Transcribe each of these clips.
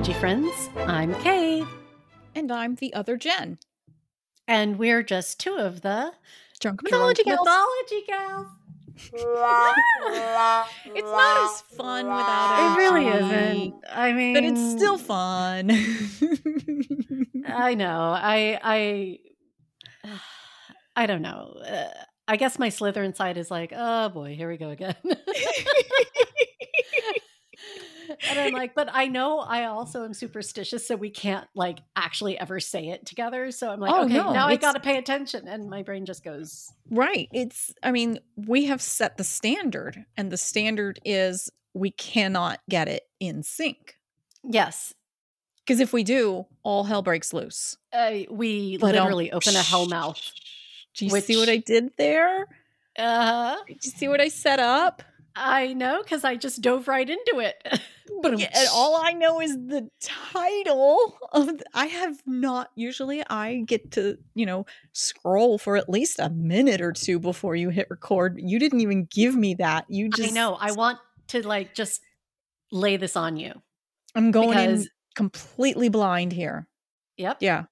friends. I'm Kay, And I'm the other Jenn. and we're just two of the Drunk Drunk mythology gals. mythology gals. It's not as fun without It it. really isn't. I mean, But it's still fun. I know. I I I don't know. Uh, I guess my Slytherin side is like, oh boy, here we go again. and I'm like, but I know I also am superstitious, so we can't like actually ever say it together. So I'm like, Oh, okay, no, now I got to pay attention, and my brain just goes, right. It's, I mean, we have set the standard, and the standard is we cannot get it in sync. yes. Because if we do, all hell breaks loose. Uh, we But, um, literally open a hell mouth. Do you Which- see what I did there? Uh, huh. Did you see what I set up? I know because I just dove right into it. but Yeah, and all I know is the title of. th- I have not usually. I get to you know scroll for at least a minute or two before you hit record. You didn't even give me that. You just. I know. I want to like just lay this on you. I'm going because- in completely blind here. Yep. Yeah.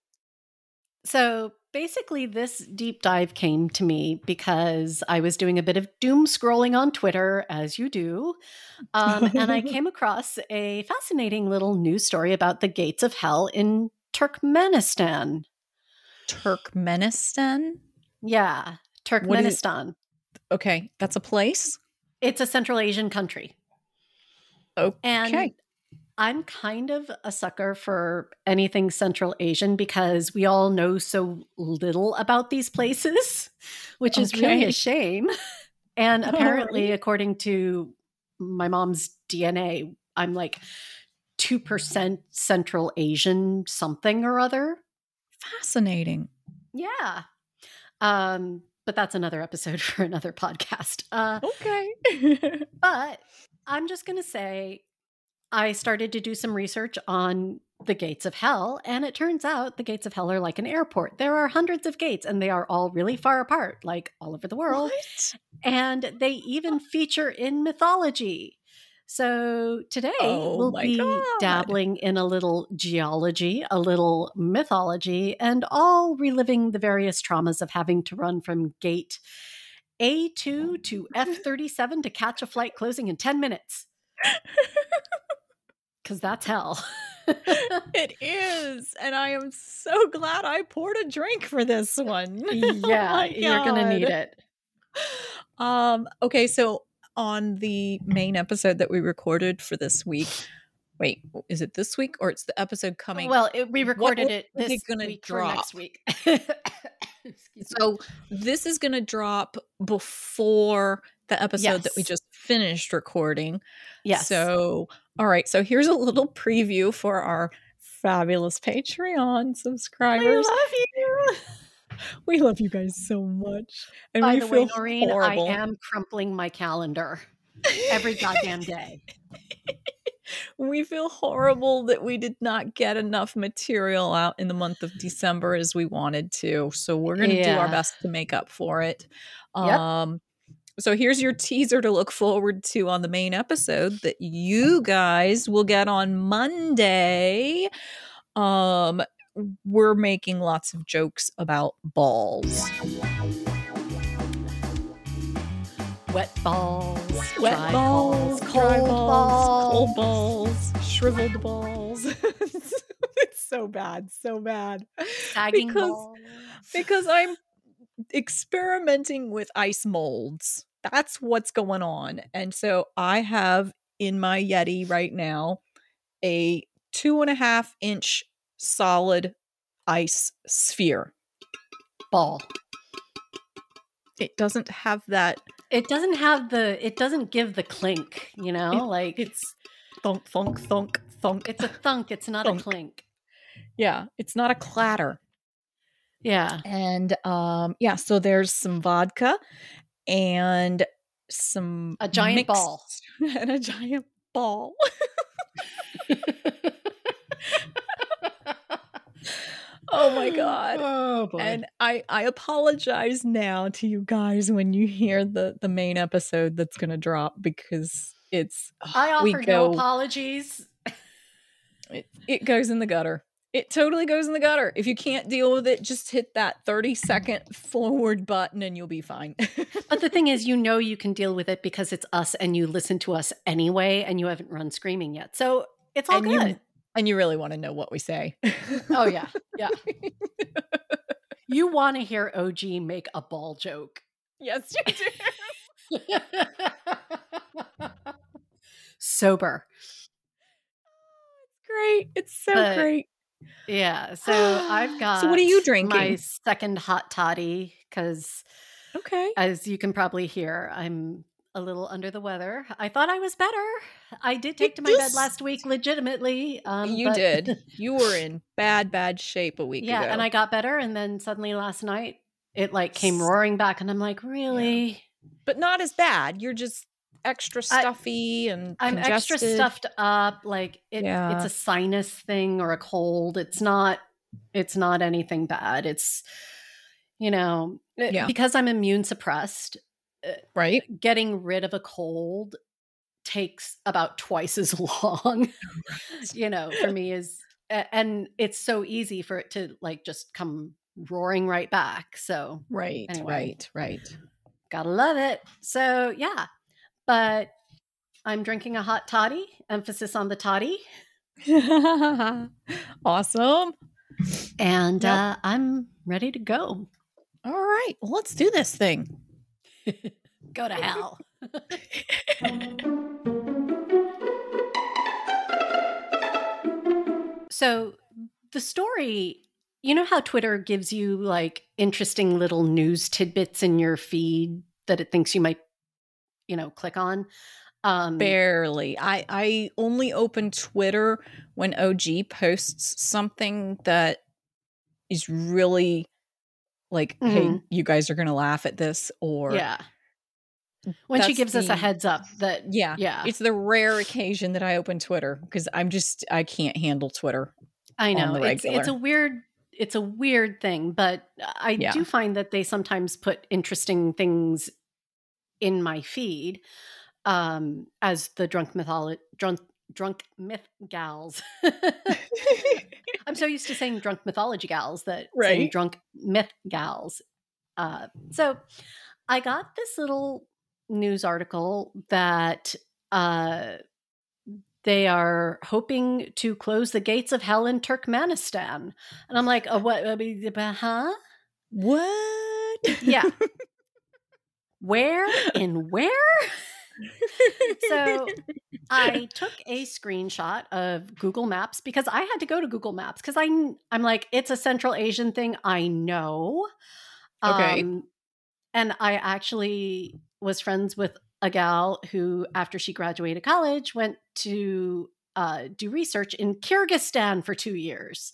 So basically, this deep dive came to me because I was doing a bit of doom scrolling on Twitter, as you do. Um, and I came across a fascinating little news story about the gates of hell in Turkmenistan. Turkmenistan. Yeah, Turkmenistan. Okay, that's a place. It's a Central Asian country. Okay. And I'm kind of a sucker for anything Central Asian because we all know so little about these places, which is really a shame. And apparently, according to my mom's DNA, I'm like 2% Central Asian something or other. Fascinating. Yeah. Um, but that's another episode for another podcast. Uh, Okay. But I'm just going to say I started to do some research on the gates of hell, and it turns out the gates of hell are like an airport. There are hundreds of gates, and they are all really far apart, like all over the world. What? And they even feature in mythology. So today Oh we'll be God. dabbling in a little geology, a little mythology, and all reliving the various traumas of having to run from gate A2 to F37 to catch a flight closing in 10 minutes. Because that's hell. It is, and I am so glad I poured a drink for this one. Oh yeah, my you're going to need it. Um, okay, so on the main episode that we recorded for this week, wait, is it this week or it's the episode coming? Well, it, we what recorded week it is this it gonna week for next drop? week. So this is going to drop before the episode that we just finished recording. yes. So, all right, so here's a little preview for our fabulous Patreon I subscribers. love you. We love you guys so much. And By we the feel way, Noreen, horrible. I am crumpling my calendar every goddamn day. we feel horrible that we did not get enough material out in the month of December as we wanted to. So we're going to do our best to make up for it. Yep. Um so here's your teaser to look forward to on the main episode that you guys will get on Monday. Um we're making lots of jokes about balls. Wet balls, Wet dry balls, cold balls. cold balls, shriveled balls. it's so bad, so bad. sagging because balls. because I'm experimenting with ice molds. That's what's going on. And so I have in my Yeti right now a two and a half inch solid ice sphere. ball. It doesn't have that. It doesn't have the. It doesn't give the clink. You know, It- like It's thunk, thunk, thunk, thunk. it's a thunk. It's not Thunk. a clink. yeah, it's not a clatter. Yeah. And um, yeah, so there's some vodka and some A giant mixed- ball. and a giant ball. Oh my god. Oh boy. And I I apologize now to you guys when you hear the the main episode that's going to drop because it's I we offer go no apologies. It, it goes in the gutter. It totally goes in the gutter. If you can't deal with it, just hit that 30 second forward button and you'll be fine. but the thing is, you know, you can deal with it because it's us and you listen to us anyway, and you haven't run screaming yet. So it's all and good. You, and you really want to know what we say. oh, yeah. Yeah. you want to hear OG make a ball joke. Yes, you do. Sober. Oh, it's great. It's so but, great. Yeah. So I've got. So what are you drinking? My second hot toddy because. Okay. As you can probably hear, I'm a little under the weather. I thought I was better. I did take to my just, bed last week legitimately. Um, you but, did. You were in bad, bad shape a week ago. yeah, ago. and I got better. And then suddenly last night, it like came roaring back. And I'm like, really? Yeah. But not as bad. You're just extra stuffy I, and I'm extra stuffed up. Like it, yeah. it's a sinus thing or a cold. It's not. It's not anything bad. It's you know yeah. because I'm immune suppressed. Uh, right. Getting rid of a cold takes about twice as long. you know, for me is and it's so easy for it to like just come roaring right back. So right, anyway, right, right. Gotta love it. So yeah, but I'm drinking a hot toddy, emphasis on the toddy. awesome. And yep. uh, I'm ready to go. All right, well, let's do this thing. go to hell. so, the story you know how Twitter gives you like interesting little news tidbits in your feed that it thinks you might you know click on um barely. I i only open twitter when og posts something that is really like mm-hmm. hey you guys are gonna laugh at this or yeah. When she gives the, us a heads up that yeah. yeah. It's the rare occasion that i open twitter because i'm just i can't handle twitter i know. It's, it's a weird it's a weird thing but i yeah. do find that they sometimes put interesting things in my feed um, as the drunk mytholo- drunk drunk myth gals. I'm so used to saying drunk mythology gals that right. saying drunk myth gals. Uh, so I got this little news article that uh, they are hoping to close the gates of hell in Turkmenistan, and I'm like, uh, what? Uh, huh? What? Yeah. where and where? so I took a screenshot of Google Maps because I had to go to Google Maps because I I'm like it's a Central Asian thing. I know. Okay. Um, and I actually was friends with a gal who, after she graduated college, went to uh, do research in Kyrgyzstan for two years.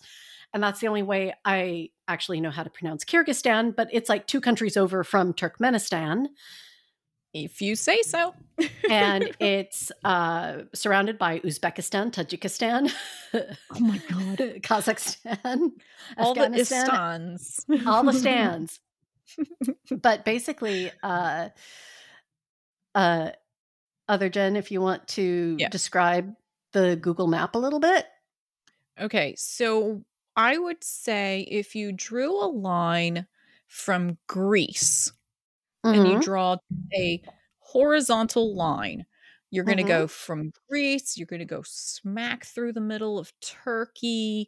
And that's the only way I actually know how to pronounce Kyrgyzstan, but it's like two countries over from Turkmenistan. If you say so. and it's uh, surrounded by Uzbekistan, Tajikistan, oh my God, Kazakhstan, all the stands, all the stands. but basically, uh, uh, other Jenn, if you want to yeah. describe the Google map a little bit. Okay, so I would say if you drew a line from Greece mm-hmm. and you mm-hmm. draw a horizontal line, you're going to mm-hmm. go from Greece, you're going to go smack through the middle of Turkey,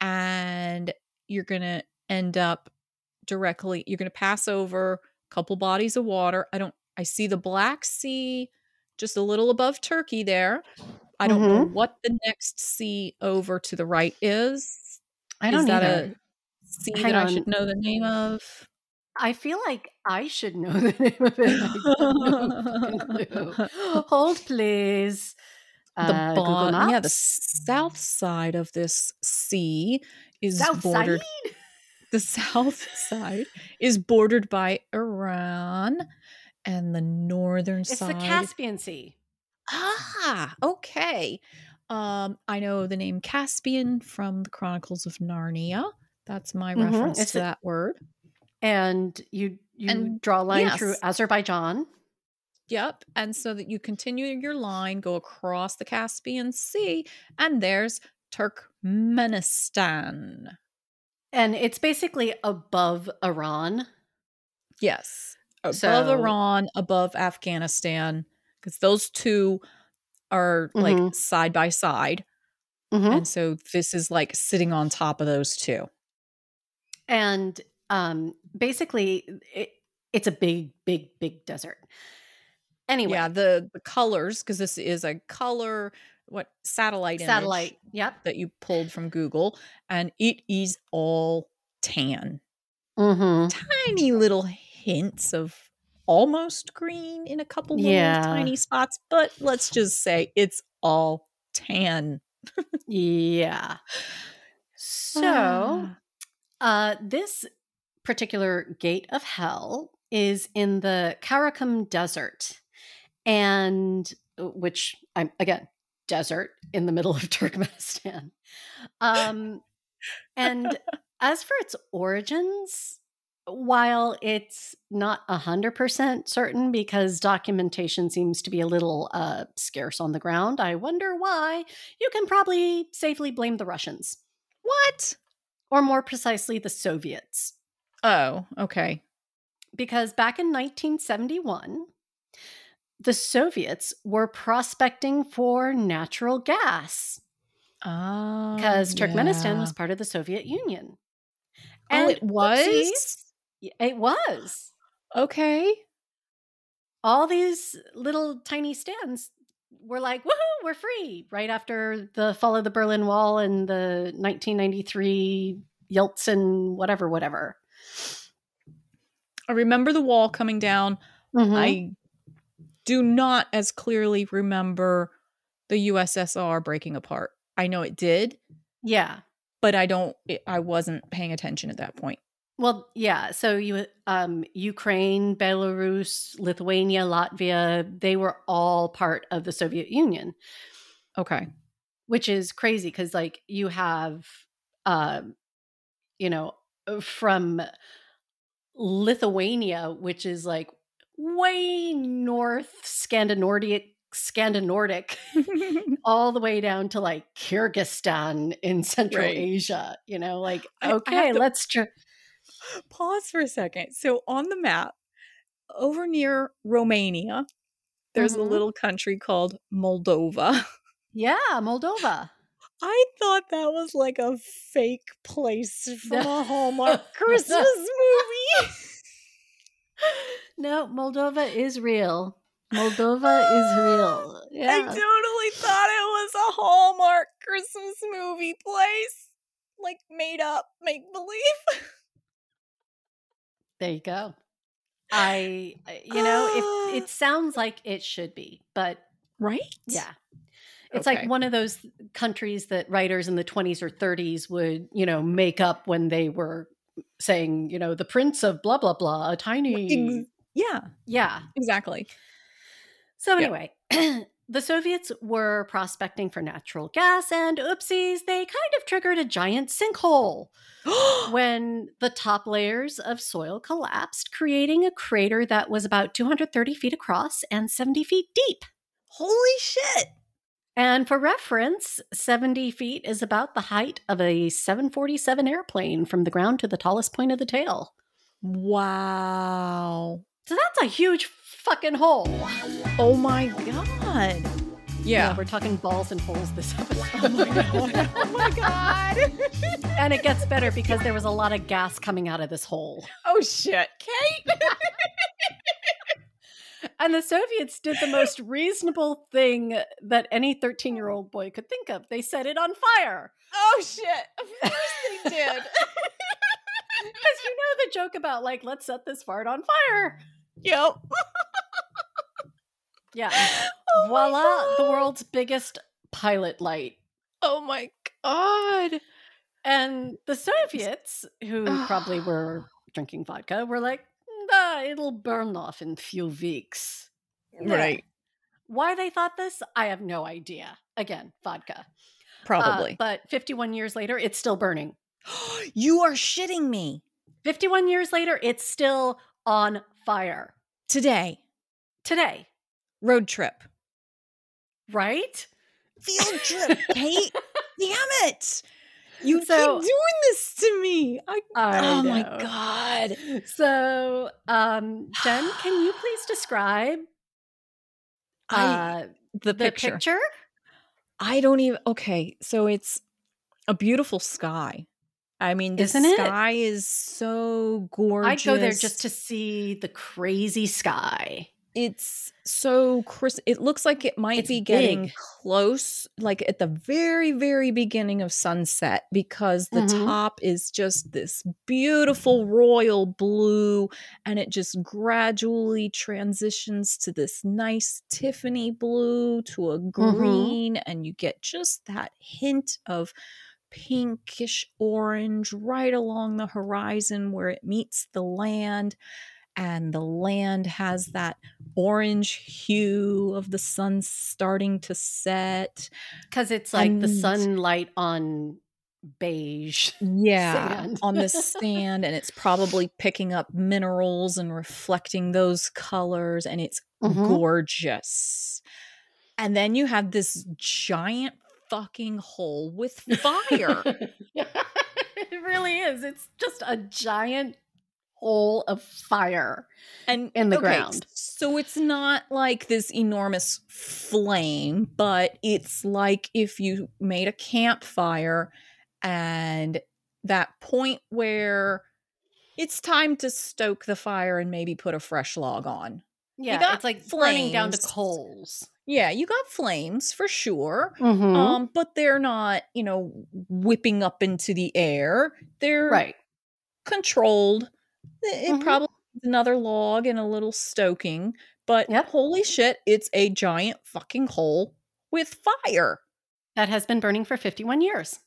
and you're going to end up directly, you're going to pass over a couple bodies of water. I don't, I see the Black Sea just a little above Turkey there. I don't mm-hmm. know what the next sea over to the right is. I don't Is that either. a sea Hang that on. I should know the name of? I feel like I should know the name of it. Hold, please. The uh, bon- yeah, the south side of this sea is south bordered. Side? The south side is bordered by Iran, and the northern it's side. It's the Caspian Sea. Ah, okay. Um, I know the name Caspian from the Chronicles of Narnia. That's my mm-hmm. reference it's to a, that word. And you you and, draw a line yes. through Azerbaijan. Yep. And so that you continue your line, go across the Caspian Sea, and there's Turkmenistan. And it's basically above Iran. Yes. Above So- Iran, above Afghanistan, because those two are like Mhm. side by side. Mhm. And so this is like sitting on top of those two. And um, basically, it, it's a big, big, big desert. Anyway, Yeah, the the colors, because this is a color what satellite image satellite. Yep. that you pulled from Google, and it is all tan. Mm-hmm. Tiny little hints of almost green in a couple little tiny spots, but let's just say it's all tan. Yeah. So, Ah. uh, this particular gate of hell is in the Karakum Desert, and uh, which I'm again desert in the middle of Turkmenistan. Um, and as for its origins, while it's not a hundred percent certain because documentation seems to be a little uh, scarce on the ground, I wonder why. You can probably safely blame the Russians, what? or more precisely, the Soviets Oh, okay. because back in 1971, the Soviets were prospecting for natural gas because Turkmenistan yeah. was part of the Soviet Union. Oh, it was? whoopsies, y- it was. okay. All these little tiny stands were like, woohoo, we're free right after the fall of the Berlin Wall and the 1993 Yeltsin, whatever, whatever. I remember the wall coming down. Mhm. I do not as clearly remember the USSR breaking apart. I know it did, yeah. but I don't it, I wasn't paying attention at that point. Well, yeah. So you, um, Ukraine, Belarus, Lithuania, Latvia, they were all part of the Soviet Union, Okay. which is crazy because, like, you have, um, you know, from Lithuania, which is like way north Scandinavian, Scandinavian, all the way down to like Kyrgyzstan in Central Right. Asia. You know, like, I- I okay, to- let's try. Pause for a second. So on the map, over near Romania, there's a Mhm. little country called Moldova. Yeah, Moldova. I thought that was like a fake place from a Hallmark Christmas movie. No, Moldova is real. Moldova is real. Yeah. I totally thought it was a Hallmark Christmas movie place. Like made up, make believe. There you go. I, you know, it, it ah! sounds like it should be, but Right? yeah. It's Okay. like one of those countries that writers in the 20s or 30s would, you know, make up when they were saying, you know, the prince of blah, blah, blah, a tiny. Yeah, yeah. exactly. So Yeah. the Soviets were prospecting for natural gas, and oopsies, they kind of triggered a giant sinkhole when the top layers of soil collapsed, creating a crater that was about 230 feet across and 70 feet deep. Holy shit. And for reference, 70 feet is about the height of a 747 airplane from the ground to the tallest point of the tail. Wow. So that's a huge fucking hole. Oh my god. Yeah, Yeah. we're talking balls and holes this episode. Oh my god. Oh my god. and it gets better because there was a lot of gas coming out of this hole. oh shit. Cait. And the Soviets did the most reasonable thing that any 13 year old boy could think of. They set it on fire. Oh shit. Of course they did. Because you know the joke about, like, let's set this fart on fire. yep. Yeah. Oh Voila, the world's biggest pilot light. Oh my god. And the Soviets, who probably were drinking vodka, were like, nah, it'll burn off in a few weeks. Right. Why they thought this, I have no idea. Again, vodka. Uh, Probably. but 51 years later, it's still burning. you are shitting me. 51 years later, it's still on fire. Today. Today, Road trip. right? Field trip, Cait. damn it! You So- keep doing this to me. I, I oh my god. So, um, Jenn, can you please describe I, uh, the the picture. picture? I don't even. Okay, so it's a beautiful sky. I mean, the Isn't it? sky is so gorgeous. I'd go there just to see the crazy sky. It's so crisp. It looks like it might It's be getting big. close, like at the very, very beginning of sunset, because the Mhm. top is just this beautiful royal blue, and it just gradually transitions to this nice Tiffany blue to a green, and you get just that hint of pinkish orange right along the horizon where it meets the land and the land has that orange hue of the sun starting to set. Because it's like the sunlight on beige. Yeah, Sand. on the sand, and it's probably picking up minerals and reflecting those colors, and it's Mhm. gorgeous. And then you have this giant fucking hole with fire. it really is. It's just a giant hole of fire. and In the okay, ground. So it's not like this enormous flame, but it's like if you made a campfire and that point where it's time to stoke the fire and maybe put a fresh log on. Yeah, got it's like burning down to coals. Yeah, you got flames for sure. Mhm. Um, but they're not, you know, whipping up into the air. They're right. controlled. It Mhm. probably needs another log and a little stoking, but Yep. holy shit, it's a giant fucking hole with fire That has been burning for 51 years.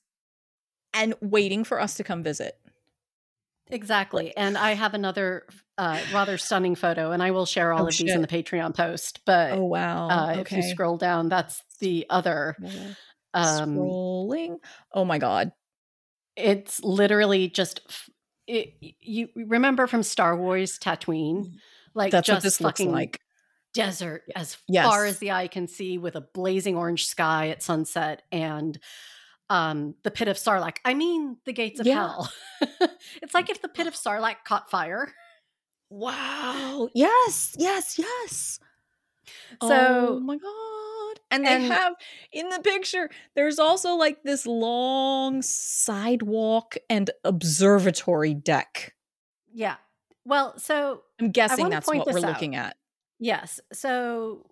and waiting for us to come visit. Exactly. And I have another uh, rather stunning photo, and I will share all Oh, of these in the Patreon post. But Oh wow. uh, if you scroll down, that's the other. Um, Scrolling. Oh my god. it's literally just. f- It, you remember from Star Wars Tatooine, like That's just what this looks fucking like. desert as Yes. far as the eye can see, with a blazing orange sky at sunset and um, the pit of Sarlacc. I mean, the gates of Yeah. hell. it's like if the pit of Sarlacc caught fire. Wow. Yes, yes, yes. So, oh my god. And they and- have in the picture, there's also like this long sidewalk and observatory deck. yeah. Well, so I'm guessing that's what we're out. looking at. yes, so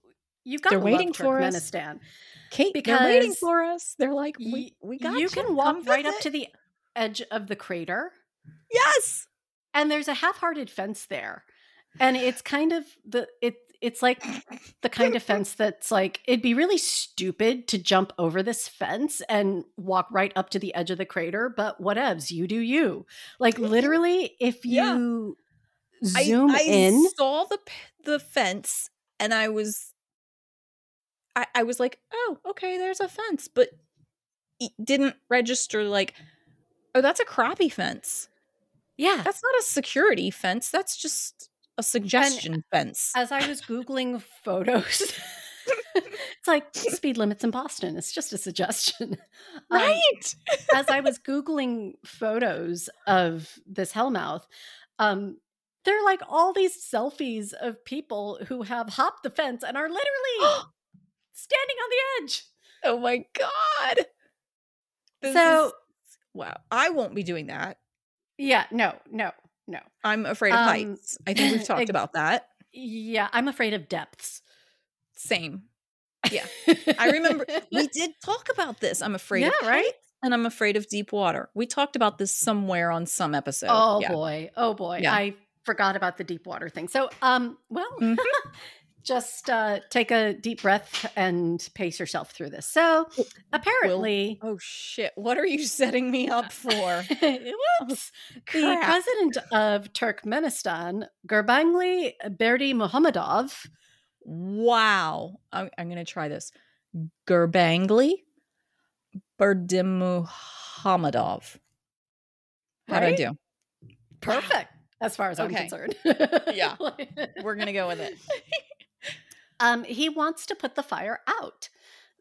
you've got They're to waiting for us. Cait, they're waiting for us. They're like, we, we got you can walk right up to the edge of the crater, Yes. and there's a half-hearted fence there, and it's kind of the it. It's like the kind of fence that's like it'd be really stupid to jump over this fence and walk right up to the edge of the crater, but whatevs, you do you. Like literally, if you I- zoom I, in, saw the the fence and I was I, I was like, oh, okay, there's a fence, but it didn't register like, oh, that's a crappy fence. yeah, That's not a security fence. That's just a suggestion fence. as I was Googling photos, it's like speed limits in Boston. It's just a suggestion. Um, right. as I was Googling photos of this hellmouth, um, there are like all these selfies of people who have hopped the fence and are literally standing on the edge. oh my god. This so, is- wow. I won't be doing that. yeah, no, no, no. I'm afraid of Um, heights. I think we've talked about that. Yeah, I'm afraid of depths. Same. Yeah. I remember we did talk about this. I'm afraid Yeah, of right? heights and I'm afraid of deep water. We talked about this somewhere on some episode. Oh Yeah. boy. Oh boy. Yeah. I forgot about the deep water thing. So um well Mhm. just uh take a deep breath and pace yourself through this. So apparently Oh shit. What are you setting me up for? whoops, the president of Turkmenistan, Gurbanguly Berdimuhamedov, wow. I'm, I'm going to try this. Gurbangli Berdimuhamedov. How'd I do? perfect as far as I'm concerned. Yeah. We're going to go with it. um he wants to put the fire out.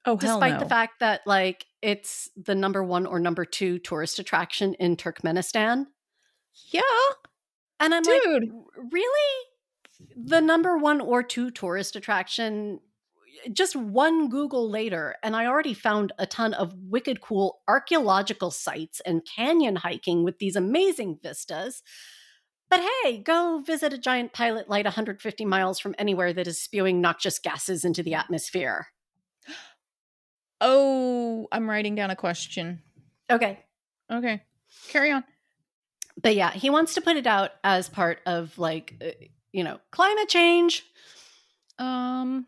Oh, hell despite no. the fact that like it's the number one or number two tourist attraction in Turkmenistan. yeah, And I'm dude. like, "R- really? The number one or two tourist attraction, just one Google later, and I already found a ton of wicked cool archaeological sites and canyon hiking with these amazing vistas. But hey, go visit a giant pilot light 150 miles from anywhere that is spewing noxious gases into the atmosphere. oh, I'm writing down a question. Okay. Okay, carry on. But yeah, he wants to put it out as part of like, uh, you know, climate change. Um,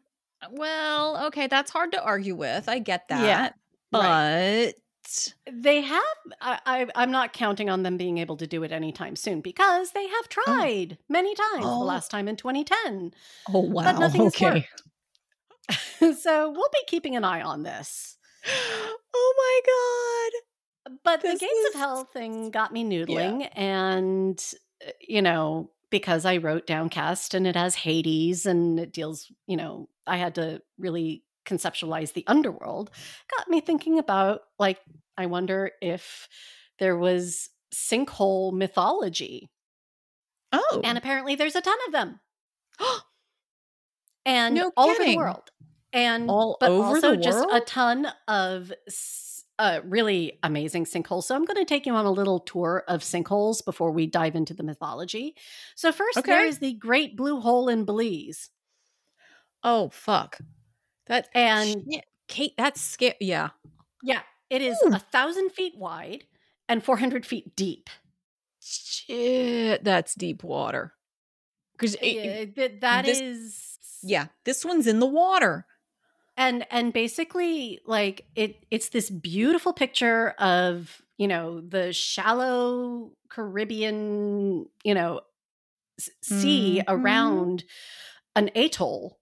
well, okay, that's hard to argue with. I get that. Yeah, but They have. I, I, I'm not counting on them being able to do it anytime soon because they have tried many times. Oh. The last time in 2010. oh wow, nothing has okay. so we'll be keeping an eye on this. oh my god! But This the Gates is- of Hell thing got me noodling, and uh, you know because I wrote Downcast and it has Hades and it deals, you know, I had to really conceptualize the underworld. Got me thinking about like I wonder if there was sinkhole mythology. Oh, and apparently there's a ton of them, and No all over the world, and All but over also just a ton of uh, really amazing sinkholes. So I'm going to take you on a little tour of sinkholes before we dive into the mythology. So first, there Okay. is the Great Blue Hole in Belize, oh fuck. That and shit. Kate, that's scary. Yeah. yeah, it is a thousand feet wide and 400 feet deep. Shit, that's deep water. Because Yeah, th- that this- is yeah, this one's in the water. and and basically like it it's this beautiful picture of you know the shallow caribbean you know sea Mhm. around an atoll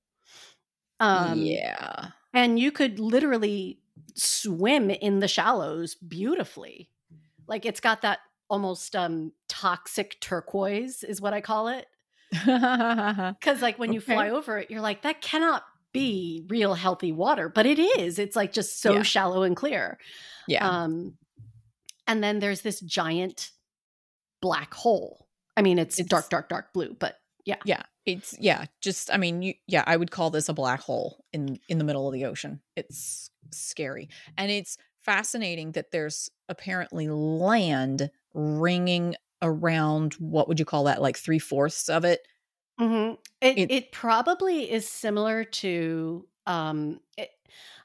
um yeah. and you could literally swim in the shallows beautifully like it's got that almost um toxic turquoise is what i call it because like when you fly over it you're like that cannot be real healthy water but it is it's like just so Yeah. shallow and clear yeah. um and then there's this giant black hole i mean it's, It's- dark dark dark blue but yeah. Yeah. It's yeah, just I mean, you yeah, I would call this a black hole in in the middle of the ocean. It's scary. And it's fascinating that there's apparently land ringing around what would you call that like three-fourths of it Mhm. it, It- it probably is similar to um it,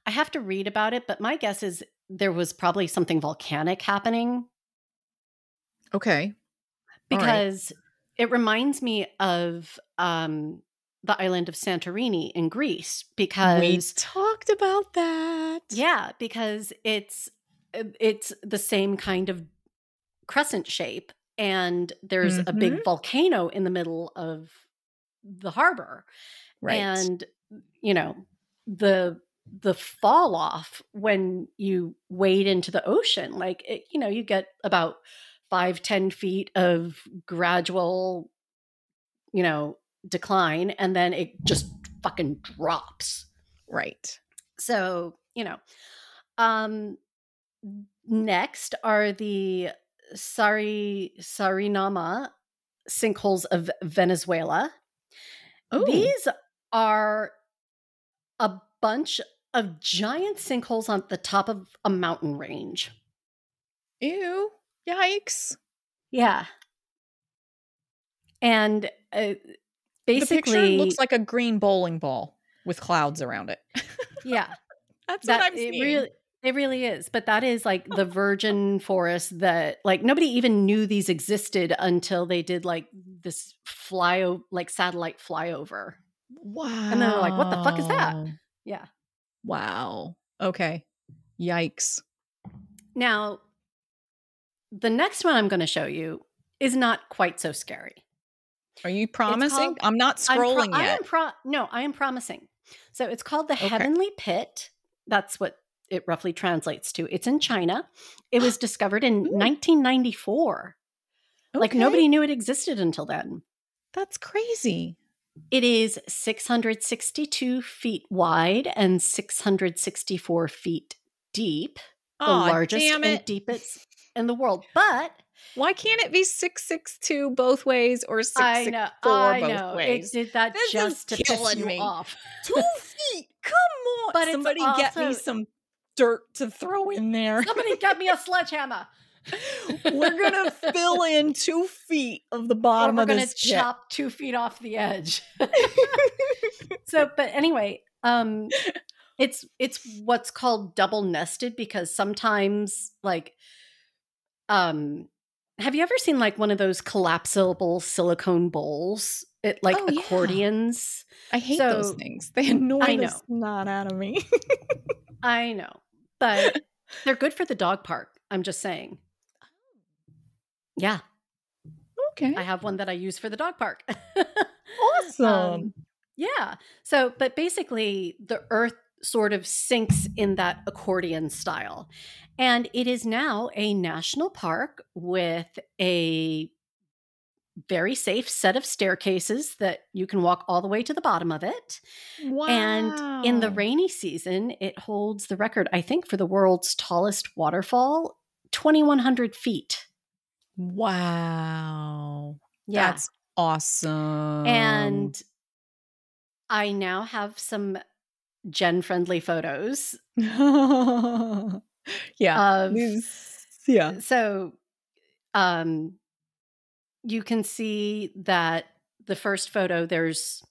i have to read about it but my guess is there was probably something volcanic happening okay because it reminds me of um the island of santorini in greece because we talked about that. Yeah, because it's uh, it's the same kind of crescent shape and there's a big volcano in the middle of the harbor right. and you know the the fall off when you wade into the ocean like it, you know you get about five ten feet of gradual you know decline and then it just fucking drops right so, you know, um next are the Sarisariñama sinkholes of Venezuela. oh These are a bunch of giant sinkholes on the top of a mountain range. ew yikes. Yeah. And uh, the picture basically looks like a green bowling ball with clouds around it. Yeah, that's that what i'm it seeing. really it really is but that is like the virgin forest that like nobody even knew these existed until they did like this fly like satellite flyover. Wow And then they're like, "What the fuck is that?" yeah. Wow. Okay. Yikes. Now the next one i'm going to show you is not quite so scary Are you promising? called- I'm not I'm pro- scrolling I yet. am pro- no i am promising so it's called the Okay. heavenly pit that's what it roughly translates to it's in china it was discovered in Ooh. 1994 like nobody knew it existed until then That's crazy. It is 662 feet wide and 664 feet deep. The Aw, largest damn and deepest in the world. But Why can't it be 662 both ways or I know, 664 I both know. ways? It did that This just to piss you me. off. Two feet. Come on. But Somebody get me some dirt to throw in there. Somebody get me a sledgehammer. We're gonna fill in two feet of the Or bottom we're of gonna this pit. chop two feet off the edge. so, but anyway, um, it's it's what's called double nested because sometimes, like, um, have you ever seen like one of those collapsible silicone bowls? It like Oh, yeah. accordions. I hate those things. They annoy I the snot out of me. I know, but they're good for the dog park. I'm just saying. Yeah, okay. I have one that I use for the dog park. Awesome. Um, yeah. So, but basically, the earth sort of sinks in that accordion style. And it is now a national park with a very safe set of staircases that you can walk all the way to the bottom of it. wow. And in the rainy season, it holds the record, I think, for the world's tallest waterfall 2,100 feet. Wow. Yeah. That's awesome. and I now have some gen friendly photos yeah. These- yeah. so um you can see that the first photo there's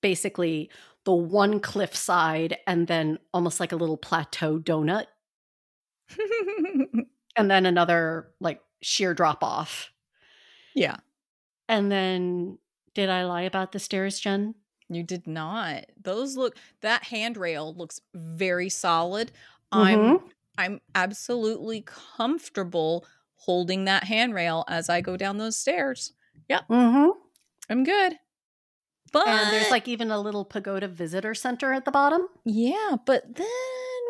basically the one cliff side and then almost like a little plateau donut and then another like sheer drop off yeah. and then did i lie about the stairs jen You did not. Those look that handrail looks very solid. Mm-hmm. I'm I'm absolutely comfortable holding that handrail as I go down those stairs. Yep. Mm-hmm. I'm good. But and there's like even a little pagoda visitor center at the bottom yeah, but then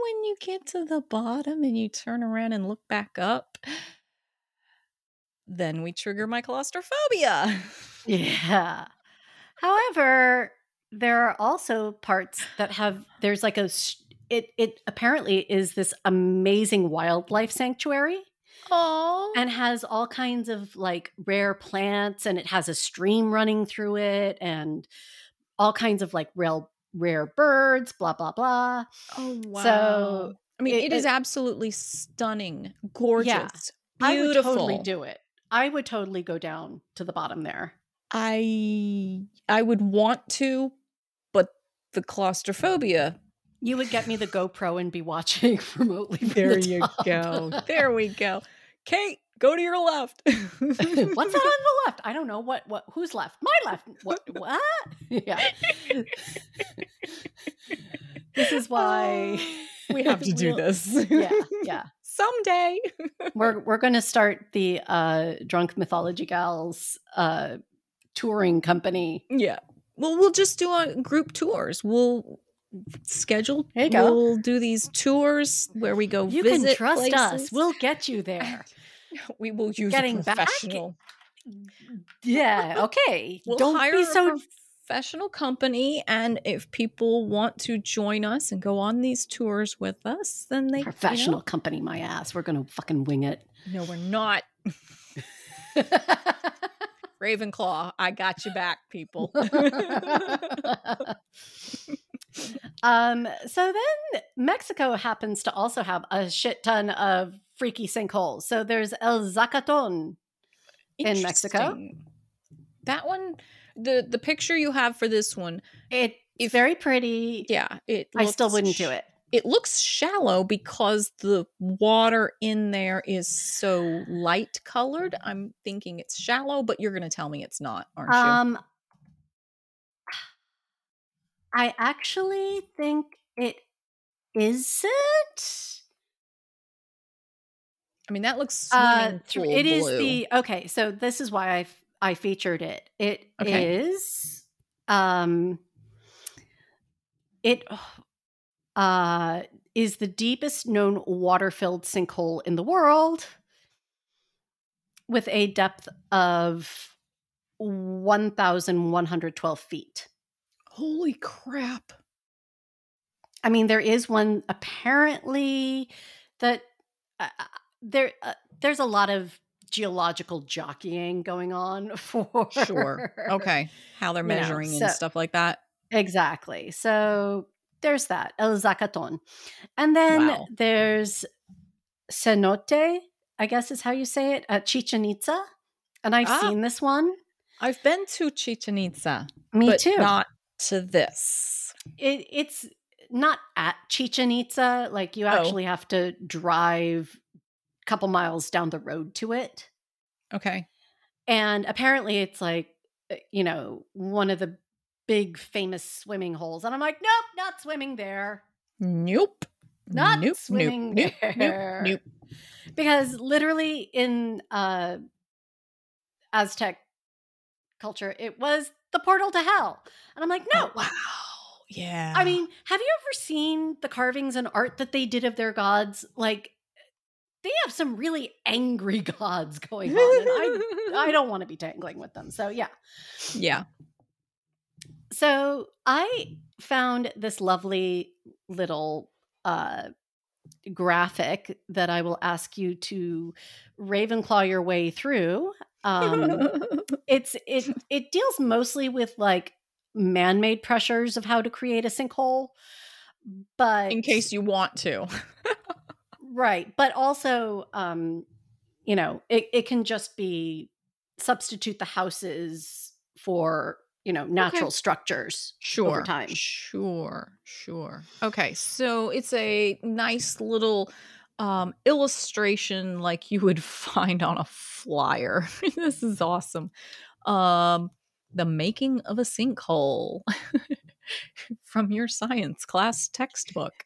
when you get to the bottom and you turn around and look back up, then we trigger my claustrophobia. Yeah. However, there are also parts that have there's like a s- it it apparently is this amazing wildlife sanctuary Oh. and has all kinds of like rare plants and it has a stream running through it and all kinds of like rare rare birds, blah blah blah. Oh wow. So, I mean, it- it is it- absolutely stunning, gorgeous, I would beautiful. totally do it. I would totally go down to the bottom there. I I would want to, but the claustrophobia. You would get me the GoPro and be watching remotely. There the you top. go. There we go. Cait, go to your left. What's that on the left? I don't know. What what who's left? My left. What what? Yeah. this is why we have to do we'll- this? Yeah, yeah. Someday. We're we're gonna start the uh drunk mythology gals uh touring company. Yeah. Well, we'll just do a group tours. We'll schedule. There you go. We'll do these tours where we go visit. You can trust us. We'll get you there. we will use Getting a back- Yeah, okay. We'll Don't hire be a so professional company, and if people want to join us and go on these tours with us, then they you know- professional company my ass. We're gonna fucking wing it. No, we're not. Ravenclaw, I got you back, people. Um, so then Mexico happens to also have a shit ton of freaky sinkholes. So there's El Zacaton. In Mexico? That one, the the picture you have for this one, It's very pretty. yeah, it. I still wouldn't sh- do it. It looks shallow because the water in there is so light colored. I'm thinking it's shallow, but you're going to tell me it's not, aren't you? Um, I actually think it isn't. I mean, that looks Uh, swimming th- pool it is blue. the okay. So this is why I I featured it. It is Okay. um it uh is the deepest known water-filled sinkhole in the world with a depth of 1,112 feet. Holy crap. I mean, there is one apparently that uh, uh there uh, there's a lot of geological jockeying going on for sure. Okay, how they're measuring you know, so, and stuff like that. Exactly. So there's that El Zacaton, and then wow. there's Cenote. I guess is how you say it at Chichen Itza, and I've ah, seen this one. I've been to Chichen Itza. Me too. Not to this. It, it's not at Chichen Itza. Like you oh. actually oh. have to drive a couple miles down the road to it. Okay. And apparently it's like, uh, you know, one of the big famous swimming holes. And I'm like, nope, not swimming there. Nope. Not nope, swimming nope, there. Nope, nope. Because literally in uh Aztec culture, it was the portal to hell. And I'm like, no. Oh, wow. Yeah. I mean, have you ever seen the carvings and art that they did of their gods? Like, they have some really angry gods going on. And I, I don't want to be tangling with them. So, yeah. Yeah. So, I found this lovely little uh, graphic that I will ask you to Ravenclaw your way through. Um, it's it it deals mostly with like man-made pressures of how to create a sinkhole, but in case you want to, right? But also, um, you know, it it can just be substitute the houses for you know natural okay. structures sure over time sure sure okay so it's a nice little um, illustration like you would find on a flyer. this is awesome. Um, the making of a sinkhole from your science class textbook.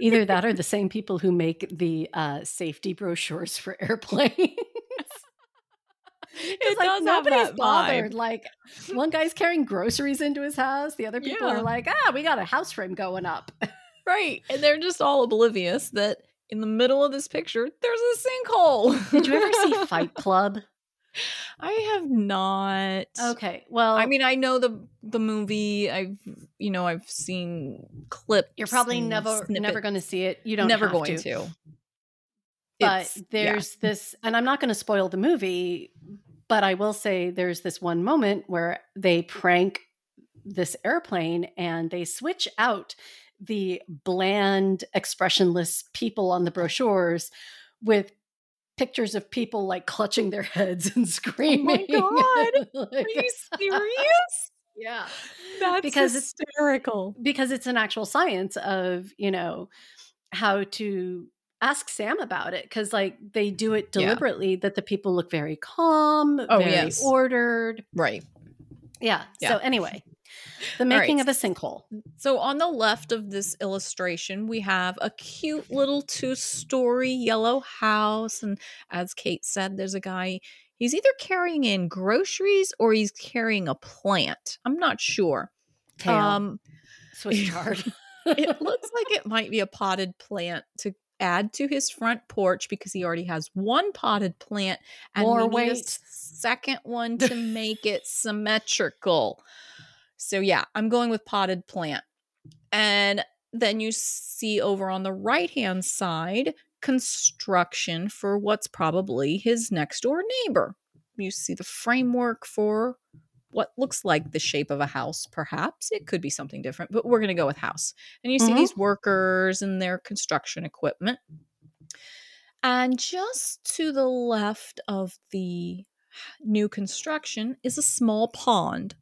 Either that or the same people who make the uh, safety brochures for airplanes. it like, does nobody's bothered. Vibe. Like one guy's carrying groceries into his house, the other people yeah. are like, "Ah, we got a house frame going up." right, and they're just all oblivious that in the middle of this picture, there's a sinkhole. Did you ever see Fight Club? I have not. Okay. Well, I mean, I know the the movie. I've you know I've seen clips. You're probably never never going to see it. You don't never going to. to. But it's, there's yeah. this, and I'm not going to spoil the movie, but I will say there's this one moment where they prank this airplane and they switch out the bland, expressionless people on the brochures with pictures of people like clutching their heads and screaming. Oh my god! like, Are you serious? yeah, that's because hysterical. It's, because it's an actual science of you know how to ask Sam about it because like they do it deliberately yeah. that the people look very calm, oh, very yes. ordered. Right. Yeah. yeah. So anyway, the making right. of a sinkhole. So on the left of this illustration, we have a cute little two-story yellow house, and as Cait said, there's a guy. He's either carrying in groceries or he's carrying a plant. I'm not sure. Tail. Um, chard. it looks like it might be a potted plant to add to his front porch because he already has one potted plant and More we need a second one to make it symmetrical. So yeah, I'm going with potted plant. And then you see over on the right hand side construction for what's probably his next door neighbor. You see the framework for what looks like the shape of a house, perhaps. It could be something different, but we're going to go with house. And you see mm-hmm. these workers and their construction equipment. And just to the left of the new construction is a small pond.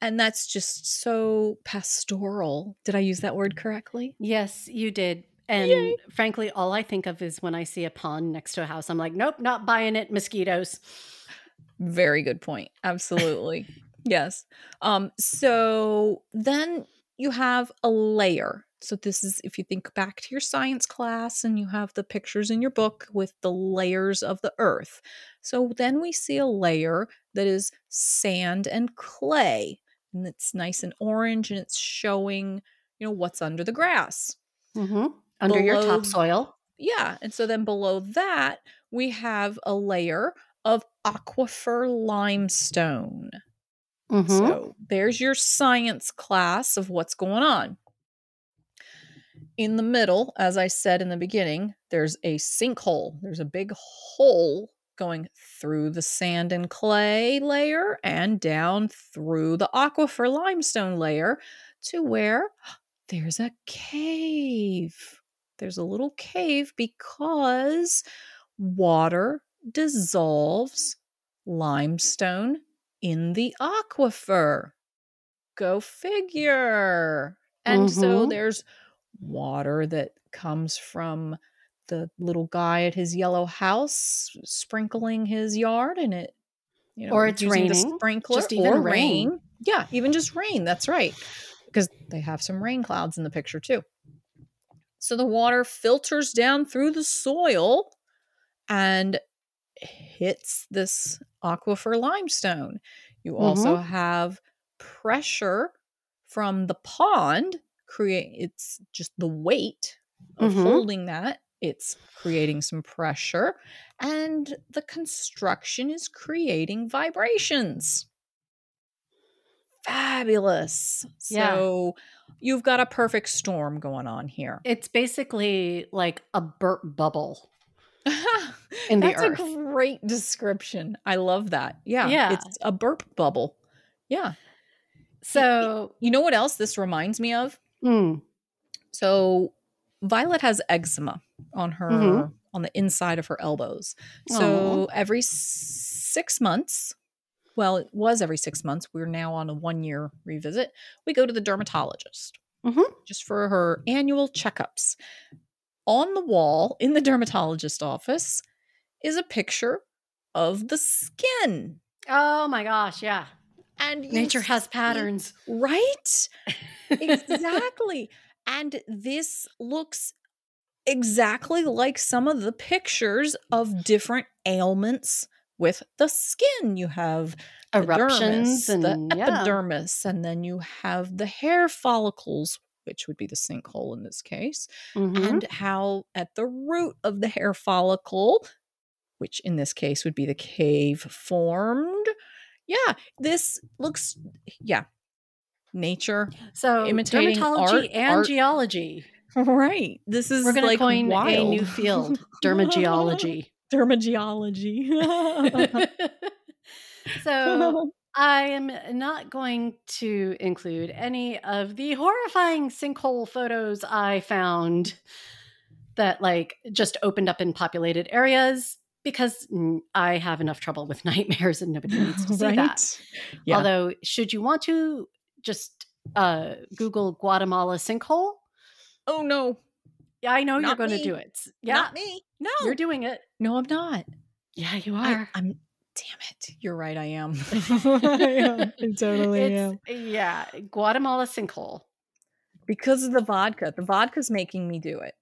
And that's just so pastoral. Did I use that word correctly? Yes, you did. And Yay. frankly, all I think of is when I see a pond next to a house, I'm like, nope, not buying it. Mosquitoes. Very good point. Absolutely. yes. Um, so then you have a layer. So this is if you think back to your science class and you have the pictures in your book with the layers of the earth. So then we see a layer that is sand and clay and it's nice and orange and it's showing you know what's under the grass mm-hmm. under below, your topsoil yeah and so then below that we have a layer of aquifer limestone. Mhm. So there's your science class of what's going on. In the middle, as I said in the beginning, there's a sinkhole. There's a big hole going through the sand and clay layer and down through the aquifer limestone layer to where there's a cave. There's a little cave because water dissolves limestone in the aquifer. Go figure. And so Mhm. there's water that comes from the little guy at his yellow house sprinkling his yard and it you know Or it's using the raining, sprinkler just even or rain. yeah even just rain that's right because they have some rain clouds in the picture too so the water filters down through the soil and hits this aquifer limestone you also have pressure from the pond create it's just the weight of Mhm. holding that it's creating some pressure and the construction is creating vibrations fabulous Yeah. so you've got a perfect storm going on here It's basically like a burp bubble. In the That's earth. a great description. I love that. Yeah. Yeah. It's a burp bubble. Yeah. So, You know what else this reminds me of? mm, So Violet has eczema on her Mhm. on the inside of her elbows. So every six months, well, it was every six months. We're now on a one year revisit. We go to the dermatologist Mhm. just for her annual checkups. On the wall in the dermatologist office is a picture of the skin. oh my gosh, yeah. And Nature has patterns. right? exactly. And this looks exactly like some of the pictures of different ailments with the skin. You have the Eruptions dermis, and the yeah. epidermis, and then you have the hair follicles, which would be the sinkhole in this case, Mhm. and how at the root of the hair follicle, which in this case would be the cave formed. Yeah, this looks, yeah, nature so imitating dermatology art- and art- geology. Right. This is We're going like to coin a new field, dermageology. Dermageology. so I am not going to include any of the horrifying sinkhole photos I found that like just opened up in populated areas because I have enough trouble with nightmares and nobody needs to see that. Yeah. Although, should you want to just uh, Google Guatemala sinkhole? oh no, Yeah, I know you're going to do it. Yeah, not me. No, you're doing it. no, I'm not. Yeah, you are. I'm. Damn it! You're right. I am. I am. I totally am. yeah, Guatemala sinkhole. Because of the vodka. The vodka's making me do it.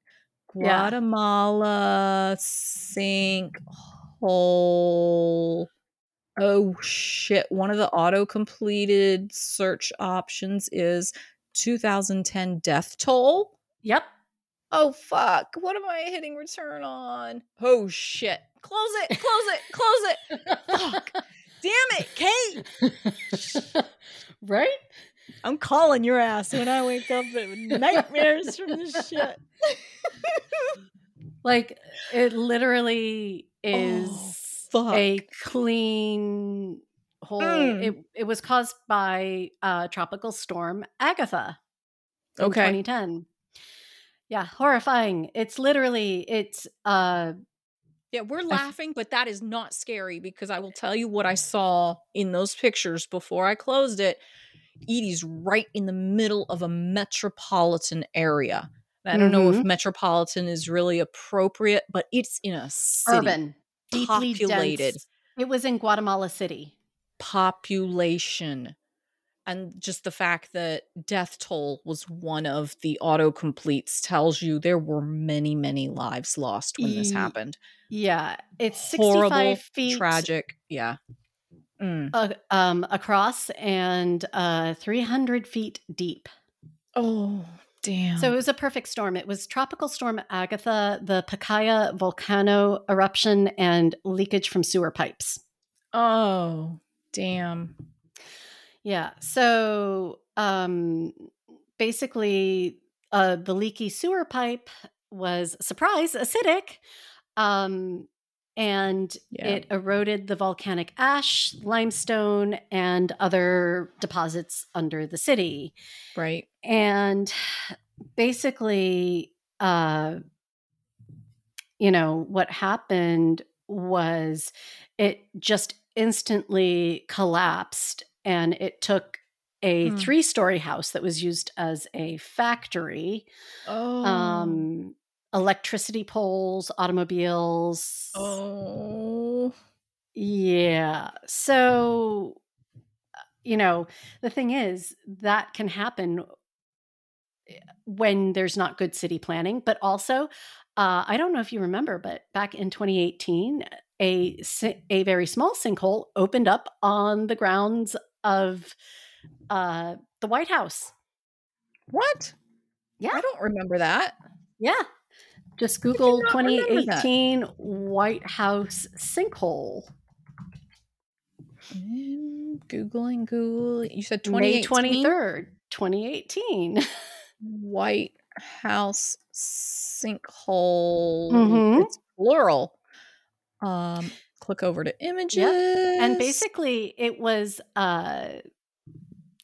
Guatemala sink hole. Oh shit. One of the auto completed search options is 2010 death toll. Yep. Oh fuck. What am I hitting return on? Oh shit. Close it. Close it. Close it. Fuck. Damn it, Cait. right? I'm calling your ass when I wake up with nightmares from this shit. Like it literally oh. is Oh, fuck. a clean hole. Mm. It it was caused by uh tropical storm Agatha in Okay. 2010. Yeah, horrifying. It's literally it's uh Yeah, we're laughing, but that is not scary because I will tell you what I saw in those pictures before I closed it. Edie's right in the middle of a metropolitan area. I don't know if metropolitan is really appropriate, but it's in a city. urban, deeply populated. dense. It was in Guatemala City. population. And just the fact that death toll was one of the autocompletes tells you there were many, many lives lost when this happened. Yeah, it's 65 Horrible, feet tragic. Yeah. Mm. uh, um, across and uh, 300 feet deep. Oh, Damn. So it was a perfect storm. It was Tropical Storm Agatha, the Pacaya volcano eruption, and leakage from sewer pipes. oh, damn. Yeah. So um, basically, uh, the leaky sewer pipe was, surprise, acidic. Um, and Yeah. it eroded the volcanic ash, limestone, and other deposits under the city. Right. And basically, uh, you know, what happened was it just instantly collapsed and it took a Hmm. three story house that was used as a factory, Oh. um, electricity poles, automobiles. oh. Yeah. So, uh, you know, the thing is, that can happen eh, when there's not good city planning, but also, uh, I don't know if you remember, but back in 2018, a a very small sinkhole opened up on the grounds of uh, the White House. What? Yeah, I don't remember that. yeah. Just Google not remember that. 2018 White House sinkhole. Googling, Google. You said May 2018? 23rd, 2018. White House sinkhole. Mhm. It's plural. Um, click over to images. and basically it was uh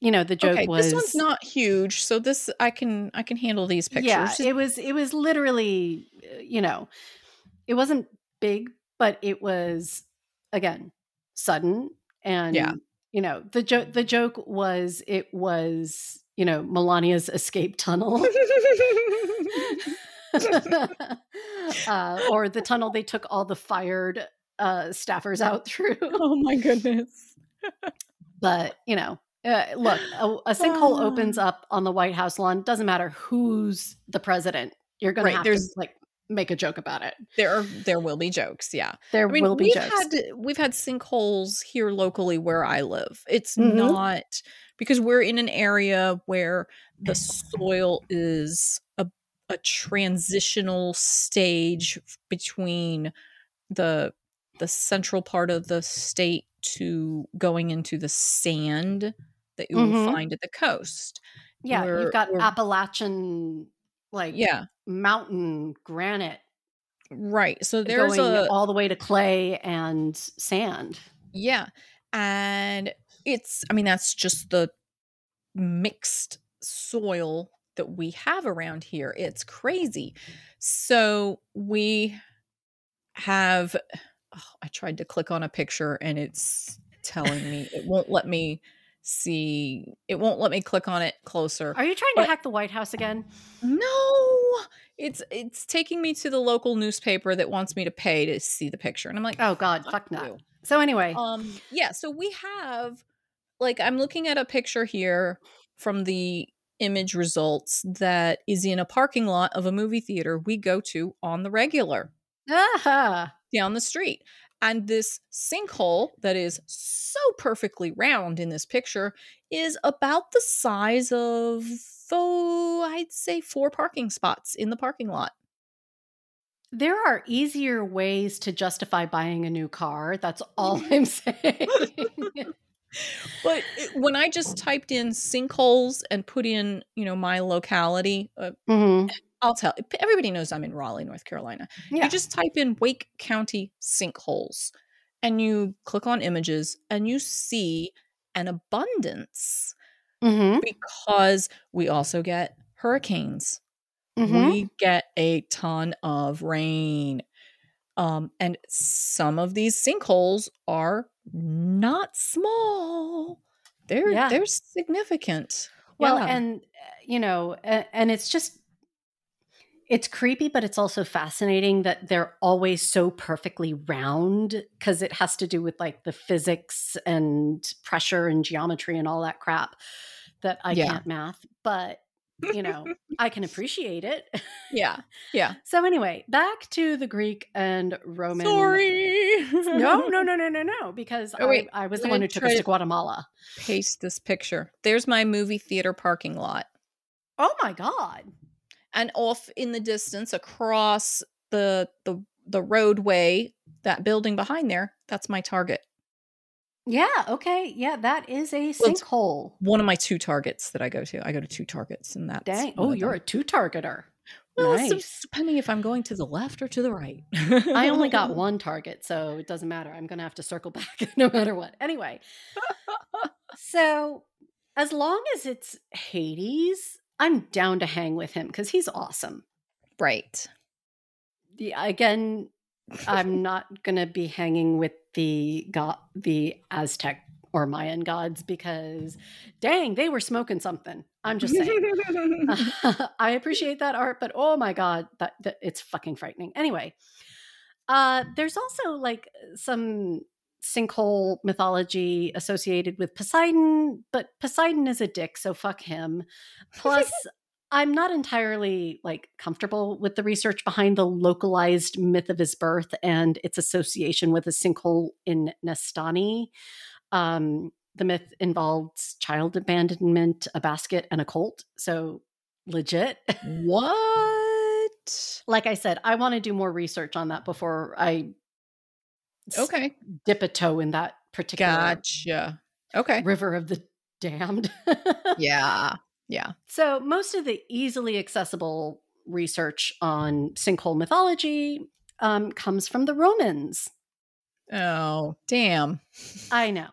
you know the joke okay, was this one's not huge, so this I can I can handle these pictures. yeah it was it was literally uh, you know it wasn't big but it was again sudden and Yeah. you know the joke the joke was it was you know melania's escape tunnel uh, or the tunnel they took all the fired uh, staffers out through oh my goodness. but you know uh, look a, a sinkhole Ah. opens up on the white house lawn doesn't matter who's the president you're gonna have to like make a joke about it There are there will be jokes, yeah. there I mean, will be we've jokes had we've had sinkholes here locally where I live. It's Mhm. not because we're in an area where the soil is a a transitional stage between the the central part of the state to going into the sand that you will Mhm. find at the coast. yeah we're- you've got appalachian like Yeah, mountain granite right. So there's going a all the way to clay and sand Yeah. And it's, I mean, that's just the mixed soil that we have around here. It's crazy. So we have, oh, I tried to click on a picture and it's telling me, it won't let me see, it won't let me click on it closer. are you trying But- to hack the white house again No. It's it's taking me to the local newspaper that wants me to pay to see the picture. And I'm like, oh god "Fuck fuck no so anyway Um, yeah, so we have like I'm looking at a picture here from the image results that is in a parking lot of a movie theater we go to on the regular ah, down the street. And this sinkhole that is so perfectly round in this picture is about the size of oh, I'd say four parking spots in the parking lot. There are easier ways to justify buying a new car. That's all I'm saying. But when I just typed in sinkholes and put in, you know, my locality, uh, Mhm. I'll tell everybody knows I'm in Raleigh, North Carolina. Yeah. You just type in Wake County sinkholes and you click on images and you see an abundance Mhm. because we also get hurricanes. Mhm. We get a ton of rain. Um, and some of these sinkholes are not small. They're Yeah. they're significant. Well, Yeah. and uh, you know, and it's just it's creepy, but it's also fascinating that they're always so perfectly round because it has to do with like the physics and pressure and geometry and all that crap that I Yeah. can't math. But you know, I can appreciate it. yeah, yeah. So anyway, back to the Greek and Roman. Sorry. No, no, no, no, no, no. Because Oh, wait. I, I was the one who took us to- to Guatemala. Paste this picture. There's my movie theater parking lot. Oh my god. And off in the distance across the the the roadway, that building behind there, that's my target. Yeah, okay. Yeah, that is a Well, sinkhole. One of my two targets that I go to. I go to two targets and that's Dang. Oh, you're them. a two targeter. Well, nice. depending if I'm going to the left or to the right. I only got one target, so it doesn't matter. I'm going to have to circle back no matter what. Anyway, so as long as it's Hades, I'm down to hang with him because he's awesome. right. Yeah, again, I'm not going to be hanging with the god, the Aztec or Mayan gods because, dang, they were smoking something. I'm just saying. I appreciate that art, but oh my god, that, that it's fucking frightening. Anyway, uh, there's also like some sinkhole mythology associated with Poseidon, but Poseidon is a dick, so fuck him. Plus, I'm not entirely like comfortable with the research behind the localized myth of his birth and its association with a sinkhole in Nestani. Um, the myth involves child abandonment, a basket, and a cult. So legit. what? like I said, I want to do more research on that before I Okay. dip a toe in that particular Gotcha. Okay. river of the damned. Yeah. Yeah. So, most of the easily accessible research on sinkhole mythology um, comes from the Romans. Oh, damn. I know.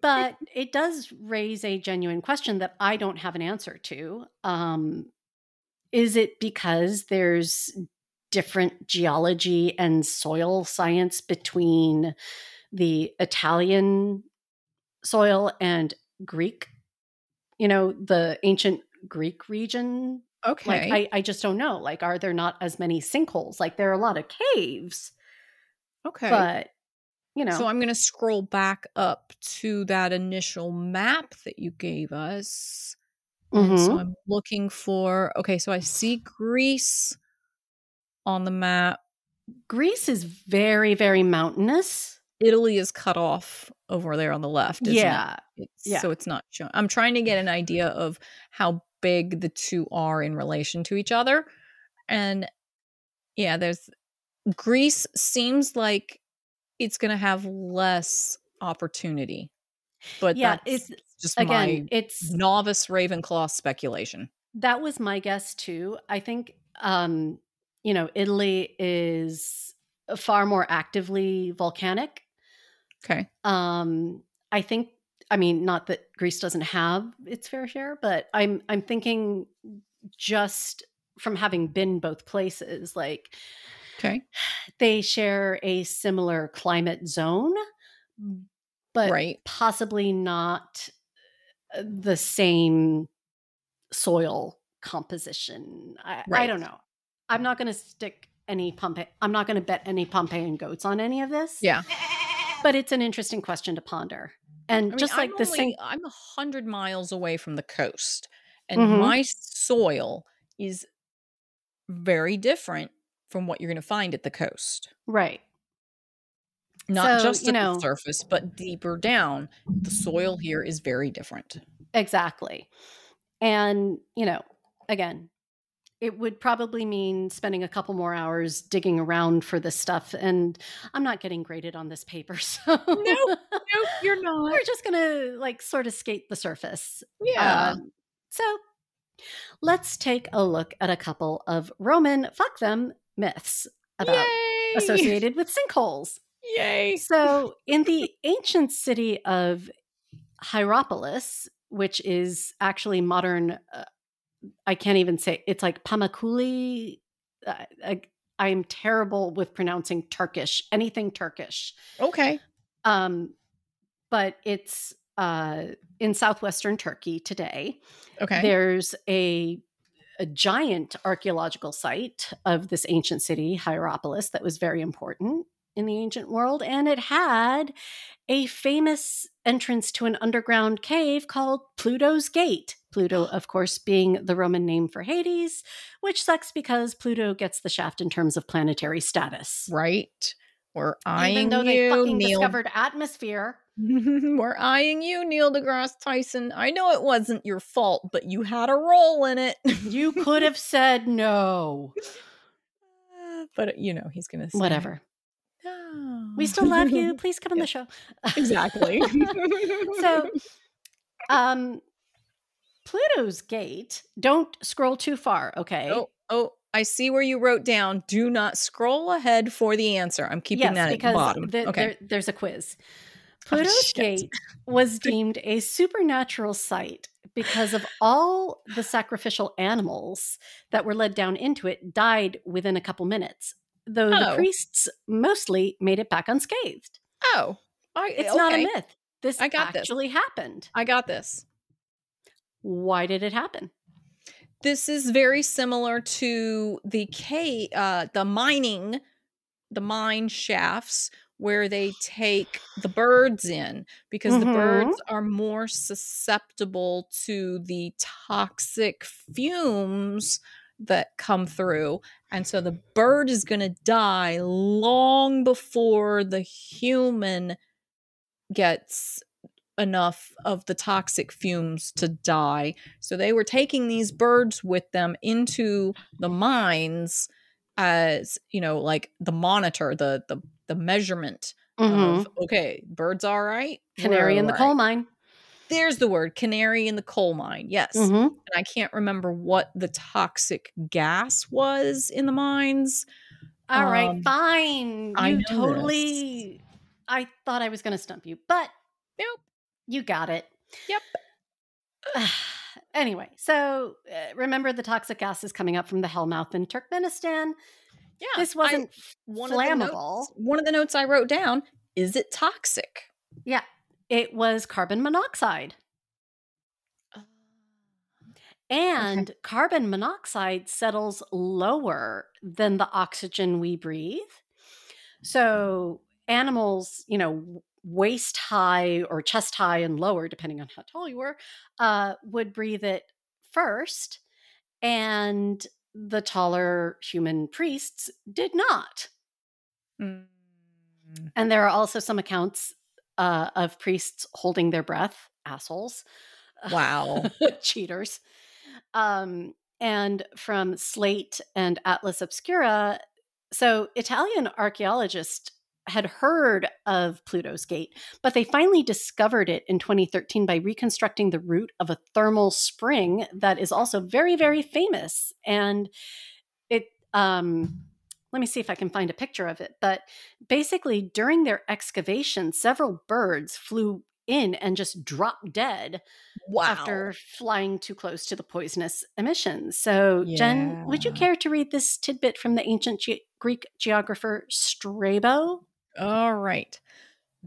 But it does raise a genuine question that I don't have an answer to. Um, is it because there's different geology and soil science between the Italian soil and Greek? You know, the ancient Greek region Okay. Like I, I just don't know. Like, are there not as many sinkholes? Like there are a lot of caves, okay. but you know, So I'm going to scroll back up to that initial map that you gave us. And so. Mm-hmm. I'm looking for okay, so I see Greece on the map. Greece is very, very mountainous. Italy is cut off over there on the left, yeah. it? Yeah. So it's not showing. I'm trying to get an idea of how big the two are in relation to each other. And yeah, there's Greece seems like it's going to have less opportunity. But Yeah, that's it's- just Again, my it's novice Ravenclaw speculation. that was my guess too. I think um, you know, Italy is far more actively volcanic. Okay. Um, I think I mean, not that Greece doesn't have its fair share, but I'm I'm thinking just from having been both places, like Okay. they share a similar climate zone, but right. possibly not uh, the same soil composition. I, I don't know. I'm not going to stick any Pompeii. I'm not going to bet any Pompeian goats on any of this. Yeah. but it's an interesting question to ponder. And I mean, just like I'm the only, same, I'm a hundred miles away from the coast, and Mhm. my soil is very different from what you're going to find at the coast. right? Not So, just you at know- the surface, but deeper down. The soil here is very different. Exactly. And, you know, again, it would probably mean spending a couple more hours digging around for this stuff. And I'm not getting graded on this paper. So Nope, you're not. we're just going to like sort of skate the surface. Yeah. Um, so let's take a look at a couple of Roman fuck them myths about Yay! associated with sinkholes. Yay! So, in the ancient city of Hierapolis, which is actually modern, uh, I can't even say it's like Pamukkale. Uh, I, I'm terrible with pronouncing Turkish, anything Turkish. Okay. Um, but it's uh, in southwestern Turkey today. Okay. There's a a giant archaeological site of this ancient city, Hierapolis, that was very important in the ancient world. And it had a famous entrance to an underground cave called Pluto's Gate. Pluto, of course, being the Roman name for Hades, which sucks because Pluto gets the shaft in terms of planetary status. right. We're eyeing Even though you, they fucking Neil. discovered atmosphere. We're eyeing you, Neil deGrasse Tyson. I know it wasn't your fault, but you had a role in it. You could have said no. but you know he's gonna say Whatever. "No." We still love you. Please come on Yeah. the show. exactly. so um Pluto's gate, don't scroll too far, okay? oh, oh, I see where you wrote down. Do not scroll ahead for the answer. I'm keeping yes, that at the bottom. the- okay. there- there's a quiz. Oh, Pluto's shit. gate was deemed a supernatural site because of all the sacrificial animals that were led down into it died within a couple minutes, though the Oh. priests mostly made it back unscathed. Oh, I, It's not a myth. This I got this. actually happened. I got this. Why did it happen? This is very similar to the K, uh, the mining, the mine shafts where they take the birds in because the Mhm. birds are more susceptible to the toxic fumes that come through. And so the bird is going to die long before the human gets enough of the toxic fumes to die. So they were taking these birds with them into the mines as, you know, like the monitor, the the the measurement Mhm. of okay, birds all right. Canary in the all coal mine. There's the word canary in the coal mine. Yes. Mhm. And I can't remember what the toxic gas was in the mines. All right, Um, fine. I You know totally. I thought I was going to stump you, but Nope. You got it. Yep. anyway, so uh, remember the toxic gases coming up from the Hellmouth in Turkmenistan. Yeah. this wasn't one of flammable. notes- one of the notes I wrote down, is it toxic? yeah, it was carbon monoxide. And carbon monoxide settles lower than the oxygen we breathe. So animals, you know, waist high or chest high and lower, depending on how tall you were, uh, would breathe it first. And the taller human priests did not. Mm. And there are also some accounts uh, of priests holding their breath, assholes. Wow. cheaters. Um, and from Slate and Atlas Obscura. So, Italian archaeologists had heard of Pluto's Gate, but they finally discovered it in 2013 by reconstructing the route of a thermal spring that is also very, very famous. And it, um, let me see if I can find a picture of it. But basically, during their excavation, several birds flew in and just dropped dead Wow. after flying too close to the poisonous emissions. So, Jenn, would you care to read this tidbit from the ancient ge- Greek geographer Strabo? All right.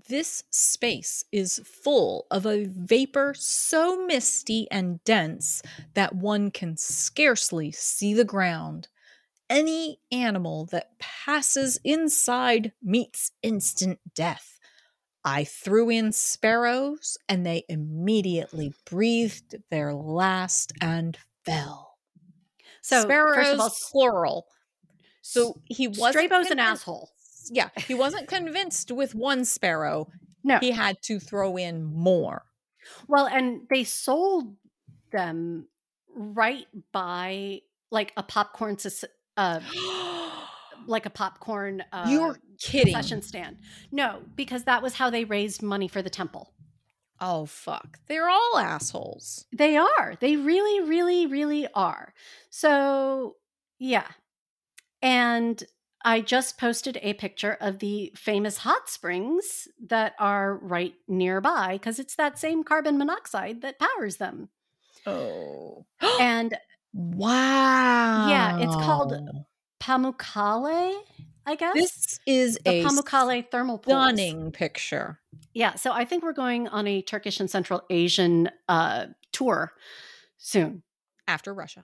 This space is full of a vapor so misty and dense that one can scarcely see the ground. Any animal that passes inside meets instant death. I threw in sparrows, and they immediately breathed their last and fell. So, sparrows, first of all, plural. So he wasn't Strabo's an asshole. Yeah, he wasn't convinced with one sparrow. No. He had to throw in more. Well, and they sold them right by like a popcorn, uh, like a popcorn uh, You're kidding. concession stand. No, because that was how they raised money for the temple. Oh fuck. They're all assholes. They are. They really, really, really are. So, yeah. And I just posted a picture of the famous hot springs that are right nearby because it's that same carbon monoxide that powers them. Oh. And wow. Yeah, it's called Pamukkale, I guess. This is the a Pamukkale thermal pools. stunning picture. Yeah, so I think we're going on a Turkish and Central Asian uh, tour soon After Russia.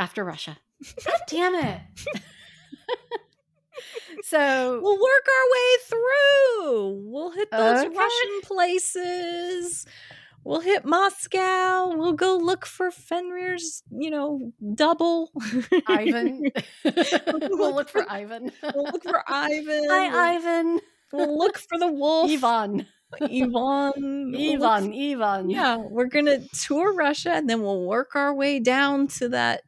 after Russia. God damn it. so We'll work our way through. We'll hit those Okay. Russian places. we'll hit Moscow. We'll go look for Fenrir's, you know, double. Ivan. we'll look for Ivan. we'll look for Ivan. Hi, Ivan. We'll look for the wolf. Ivan. Yvonne. Ivan. Ivan. Yeah, we're gonna tour Russia and then we'll work our way down to that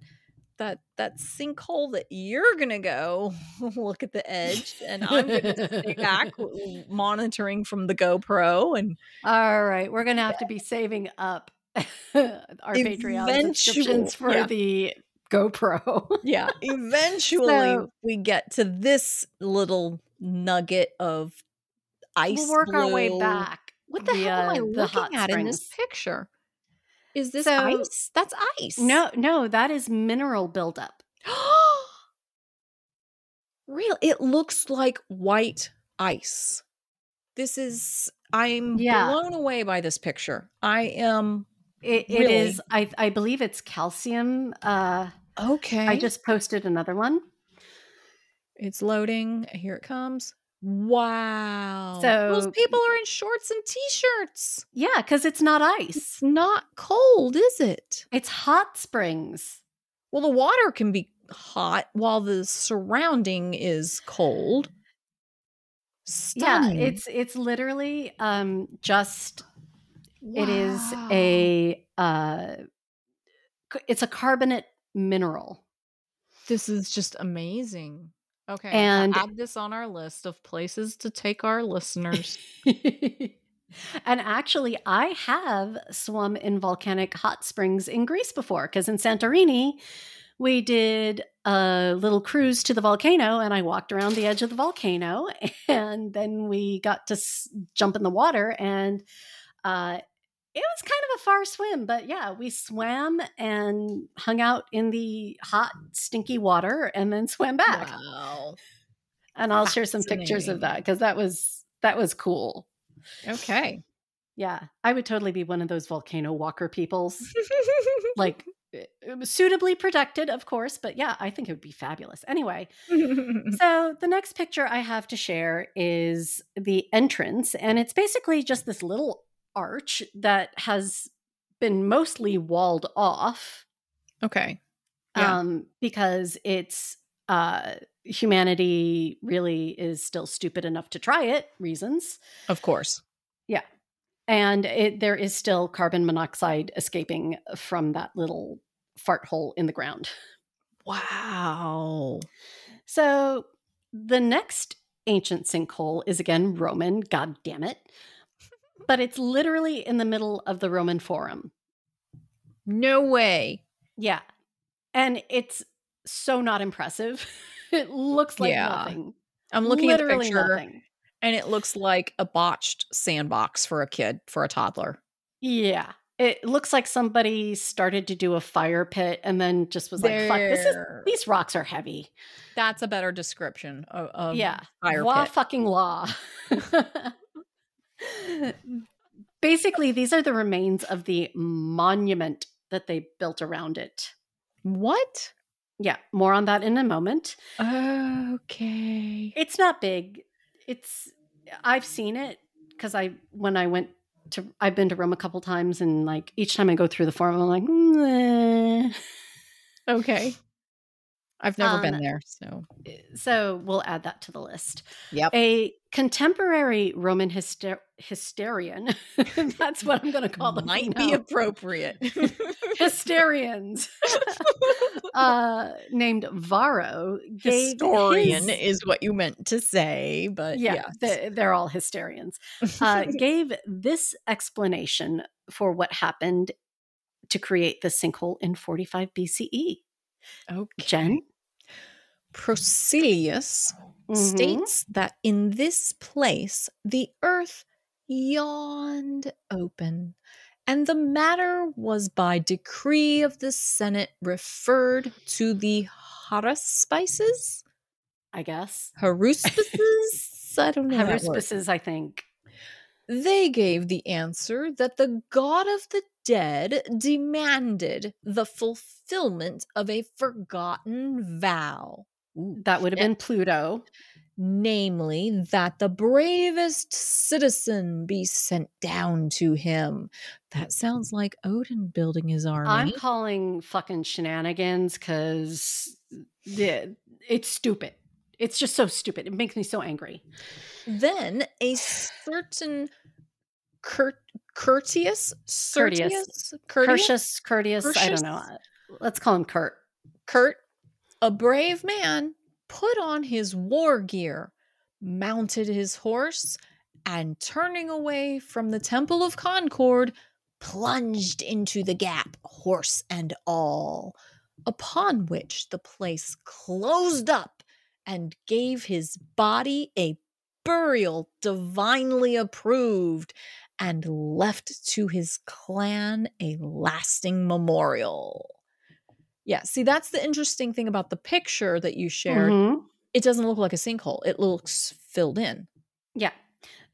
that sinkhole that you're gonna go look at the edge and i'm gonna stay back monitoring from the gopro and all right we're gonna have to be saving up our patreon subscriptions for yeah. the gopro yeah eventually so, we get to this little nugget of ice we'll work blue. our way back what the hell am uh, i looking at springs. in this picture is this so, ice? That's ice. No, no, that is mineral buildup. Real. It looks like white ice. This is. I'm yeah. blown away by this picture. I am. It, it really. is. I I believe it's calcium. Uh, okay. I just posted another one. It's loading. Here it comes. Wow. So those people are in shorts and t-shirts. Yeah, because it's not ice. It's not cold, is it? It's hot springs. Well, the water can be hot while the surrounding is cold. Stunning. Yeah, it's it's literally um just wow. it is a uh it's a carbonate mineral. This is just amazing. Okay. And add this on our list of places to take our listeners. and actually, I have swum in volcanic hot springs in Greece before because in Santorini, we did a little cruise to the volcano and I walked around the edge of the volcano and then we got to s- jump in the water and uh, it was kind of a far swim, but yeah, we swam and hung out in the hot, stinky water and then swam back. Wow. And I'll share some pictures of that because that was that was cool. Okay. Yeah. I would totally be one of those volcano walker peoples. like eh, suitably protected, of course, but yeah, I think it would be fabulous. Anyway, so the next picture I have to share is the entrance, and it's basically just this little arch that has been mostly walled off. Okay. Yeah. Um, because it's uh humanity really is still stupid enough to try it, reasons. Of course. Yeah. And it there is still carbon monoxide escaping from that little fart hole in the ground. Wow. So the next ancient sinkhole is again Roman, god damn it but it's literally in the middle of the Roman Forum. No way. Yeah. And it's so not impressive. it looks like yeah. nothing. I'm looking literally at the picture nothing. and it looks like a botched sandbox for a kid, for a toddler. Yeah. It looks like somebody started to do a fire pit and then just was there. like, fuck, this is these rocks are heavy. That's a better description of, of yeah. fire law pit. fucking law. Basically, these are the remains of the monument that they built around it. What? Yeah, more on that in a moment. Okay. It's not big. It's I've seen it because I when I went to I've been to Rome a couple times and like each time I go through the forum I'm like mm, okay. I've never um, been there, so eh, so we'll add that to the list. Yep. A contemporary Roman hyster- hysterian. that's what I'm going to call them. Might be appropriate. Hysterians. uh, named Varro. Historian his, is what you meant to say, but yeah, yes. they're all hysterians. Uh, gave this explanation for what happened to create the sinkhole in 45 BCE. Okay. Jenn? Procilius mm-hmm. states that in this place the earth yawned open, and the matter was by decree of the Senate referred to the haruspices. I guess. Haruspices? I don't know. Haruspices, I think. They gave the answer that the god of the dead demanded the fulfillment of a forgotten vow. Ooh, that would have been Pluto. namely that the bravest citizen be sent down to him. That sounds like Odin building his army. I'm calling fucking shenanigans because it's stupid. It's just so stupid. It makes me so angry. Then a certain Curt- courteous, courteous, courteous, courteous. I don't know. Let's call him Kurt. Kurt, a brave man, put on his war gear, mounted his horse, and turning away from the Temple of Concord, plunged into the gap, horse and all. Upon which the place closed up and gave his body a burial divinely approved and left to his clan a lasting memorial. Yeah, see, that's the interesting thing about the picture that you shared. Mm-hmm. It doesn't look like a sinkhole, it looks filled in. Yeah.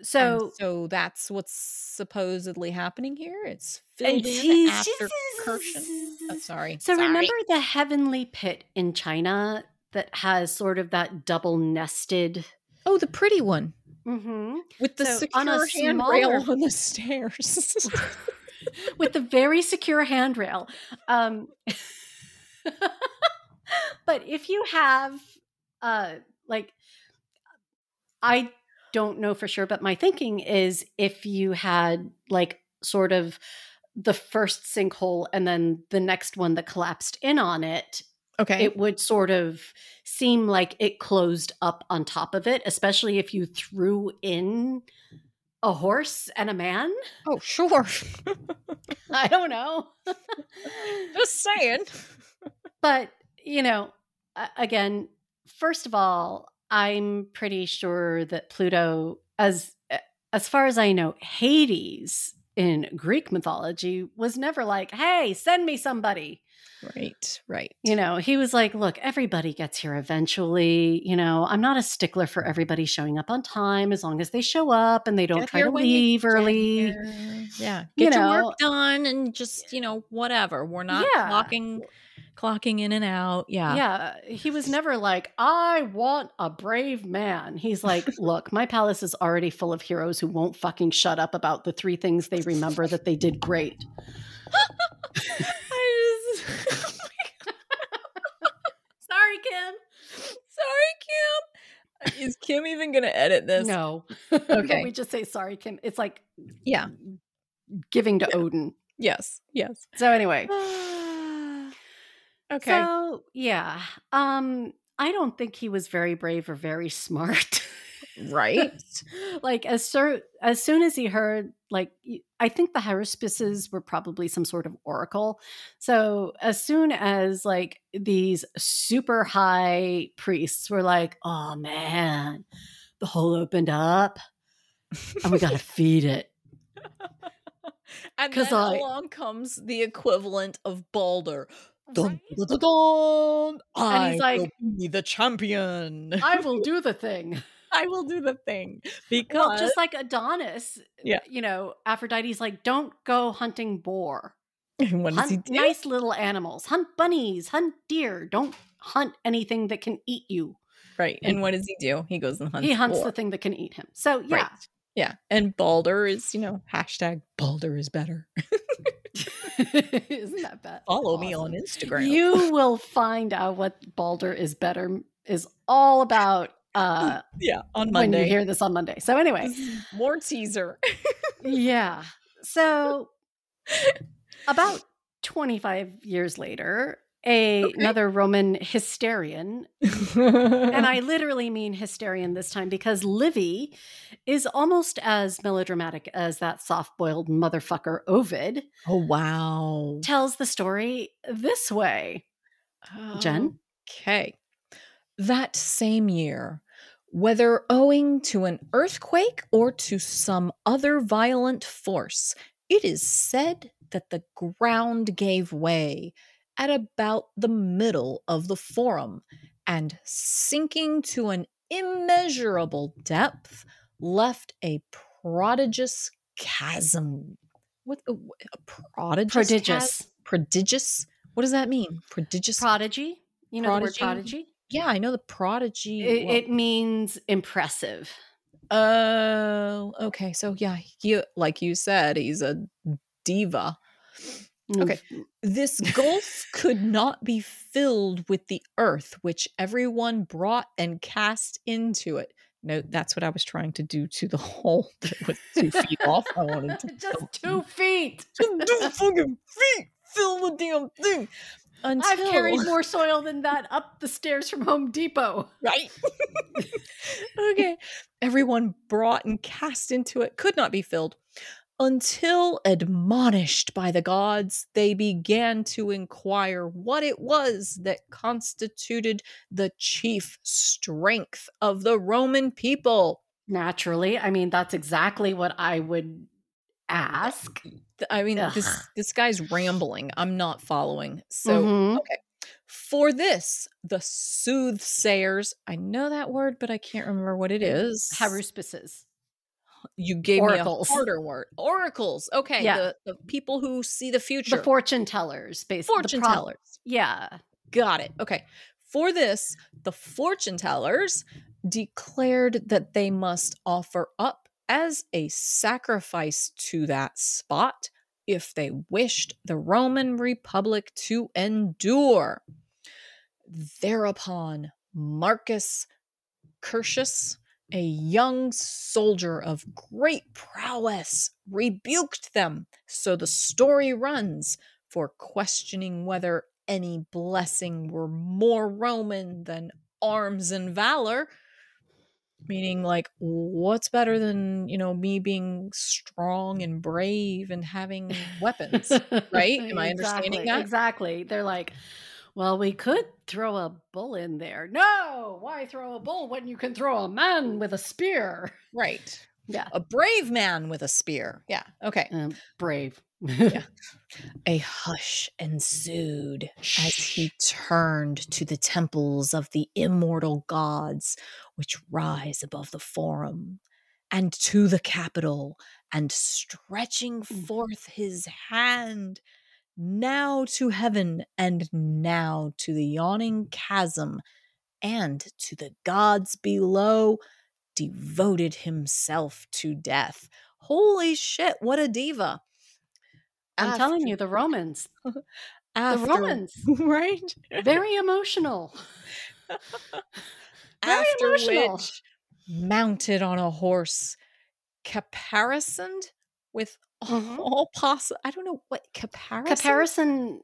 So, and so that's what's supposedly happening here. It's filled in after Curtius. Oh, sorry. So sorry. remember the heavenly pit in China that has sort of that double nested. Oh, the pretty one. Mm-hmm. With the so secure handrail on the stairs. with the very secure handrail. Um, but if you have, uh, like, I don't know for sure, but my thinking is if you had, like, sort of the first sinkhole and then the next one that collapsed in on it, Okay. It would sort of seem like it closed up on top of it, especially if you threw in a horse and a man. Oh, sure. I don't know. Just saying. But, you know, again, first of all, I'm pretty sure that Pluto as eh, as far as I know, Hades in Greek mythology was never like, "Hey, send me somebody." Right, right. You know, he was like, look, everybody gets here eventually. You know, I'm not a stickler for everybody showing up on time as long as they show up and they don't get try to leave early. Yeah. Get you your know, work done and just, you know, whatever. We're not yeah. clocking clocking in and out. Yeah. Yeah. He was never like, I want a brave man. He's like, look, my palace is already full of heroes who won't fucking shut up about the three things they remember that they did great. Sorry, Kim. Sorry, Kim. Is Kim even going to edit this? No. Okay. we just say sorry, Kim. It's like yeah, giving to yeah. Odin. Yes. Yes. So anyway. okay. So, yeah. Um I don't think he was very brave or very smart. Right? like as as soon as he heard like I think the haruspices were probably some sort of oracle. So as soon as like these super high priests were like, "Oh man, the hole opened up and we got to feed it." and then I, along comes the equivalent of Balder. Dun, dun, dun, dun, and he's like, "Be the champion. I will do the thing." I will do the thing because well, just like Adonis, yeah, you know, Aphrodite's like, don't go hunting boar. what hunt does he do? Nice little animals. Hunt bunnies. Hunt deer. Don't hunt anything that can eat you. Right. And, and what does he do? He goes and hunts. He hunts boar. the thing that can eat him. So yeah. Right. Yeah. And Balder is, you know, hashtag Balder is better. Isn't that bad? Follow awesome. me on Instagram. You will find out what Balder is better is all about uh yeah on monday when you hear this on monday. So anyway. More teaser. Yeah. So about 25 years later a, okay. another roman hysterian and i literally mean hysterian this time because livy is almost as melodramatic as that soft-boiled motherfucker ovid oh wow. tells the story this way. Oh, Jenn? Okay that same year, whether owing to an earthquake or to some other violent force, it is said that the ground gave way at about the middle of the forum and sinking to an immeasurable depth left a prodigious chasm. What uh, a, a prodigious? Prodigious. Chasm? Prodigious. What does that mean? Prodigious. Prodigy. You know prodigy? the word prodigy? Yeah, I know the prodigy. It, well- it means impressive. Oh, okay. So yeah, he like you said, he's a diva. Okay. Mm-hmm. This gulf could not be filled with the earth which everyone brought and cast into it. No, that's what I was trying to do to the hole that was two feet off. I wanted to Just two feet. just two fucking feet fill the damn thing. Until I've carried more soil than that up the stairs from Home Depot. right? okay. Everyone brought and cast into it could not be filled. Until admonished by the gods, they began to inquire what it was that constituted the chief strength of the Roman people. Naturally, I mean that's exactly what I would ask. I mean, this Ugh. this guy's rambling. I'm not following. So Mhm. For this, the soothsayers, I know that word, but I can't remember what it is. haruspices. You gave Oracles. me a harder word. Oracles. Okay. Yeah. The, the people who see the future. The fortune tellers, basically. fortune tellers. Yeah. Got it. Okay. For this, the fortune tellers declared that they must offer up as a sacrifice to that spot if they wished the Roman Republic to endure. Thereupon, Marcus Curtius, a young soldier of great prowess, rebuked them. So the story runs for questioning whether any blessing were more Roman than arms and valor. Meaning, like, what's better than, you know, me being strong and brave and having weapons? Right? Am I understanding Exactly, that? Exactly. They're like, well, we could throw a bull in there. No, why throw a bull when you can throw a man with a spear? Right. Yeah. A brave man with a spear. Yeah. Okay. Um, brave. Yeah. A hush ensued as he turned to the temples of the immortal gods which rise above the forum, and to the Capitol, and stretching hmm. forth his hand, now to heaven, and now to the yawning chasm, and to the gods below, devoted himself to death. Holy shit, what a diva! I'm telling you, the Romans, after, the Romans, right? very emotional. Very After emotional. which, mounted on a horse, caparisoned with Mhm. all possible. I don't know what caparison. Comparison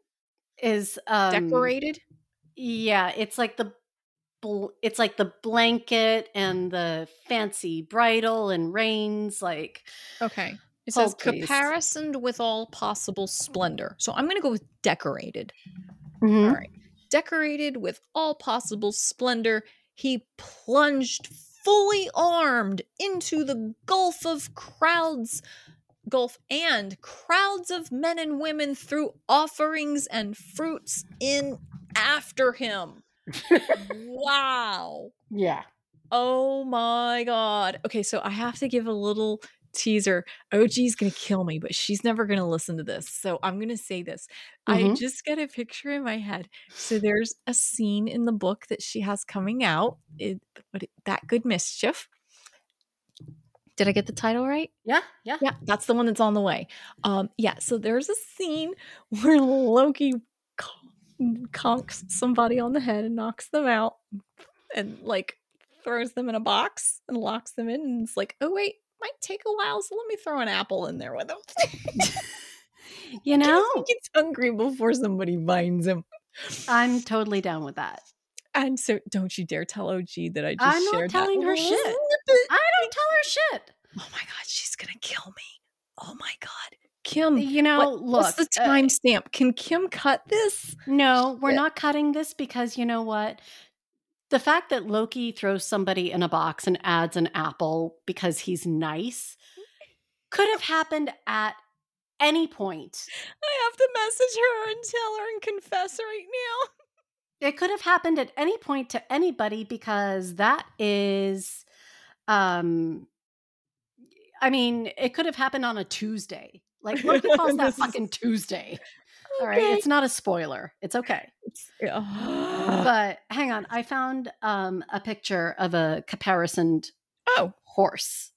is um, decorated. Yeah, it's like the bl- it's like the blanket and the fancy bridle and reins. Like Okay. It Hold, says caparisoned with all possible splendor. So I'm going to go with decorated. Mhm. All right. Decorated with all possible splendor, he plunged fully armed into the gulf of crowds, gulf and crowds of men and women threw offerings and fruits in after him. wow. yeah. Oh my god. Okay, so I have to give a little teaser. OG's gonna kill me, but she's never gonna listen to this. So I'm gonna say this. I Mhm. just got a picture in my head. So there's a scene in the book that she has coming out. It- that good mischief. Did I get the title right? Yeah, yeah. Yeah, that's the one that's on the way. Um, yeah, so there's a scene where Loki conks somebody on the head and knocks them out and like throws them in a box and locks them in and it's like, oh wait, might take a while, so let me throw an apple in there with them. You know, he gets hungry before somebody finds him. I'm totally down with that. And so don't you dare tell OG that I just I'm not shared telling that her shit. snippet. I don't tell her shit. Oh my god, she's gonna kill me. Oh my god. Kim, You know, what- look. what's the uh, timestamp? Can Kim cut this? No, we're Yeah. not cutting this because you know what? The fact that Loki throws somebody in a box and adds an apple because he's nice could have happened at any point. I have to message her and tell her and confess right now. It could have happened at any point to anybody because that is um I mean, it could have happened on a Tuesday. Like Loki calls that fucking Tuesday. All right, it's not a spoiler. It's okay. But hang on, I found um, a picture of a caparisoned oh, horse.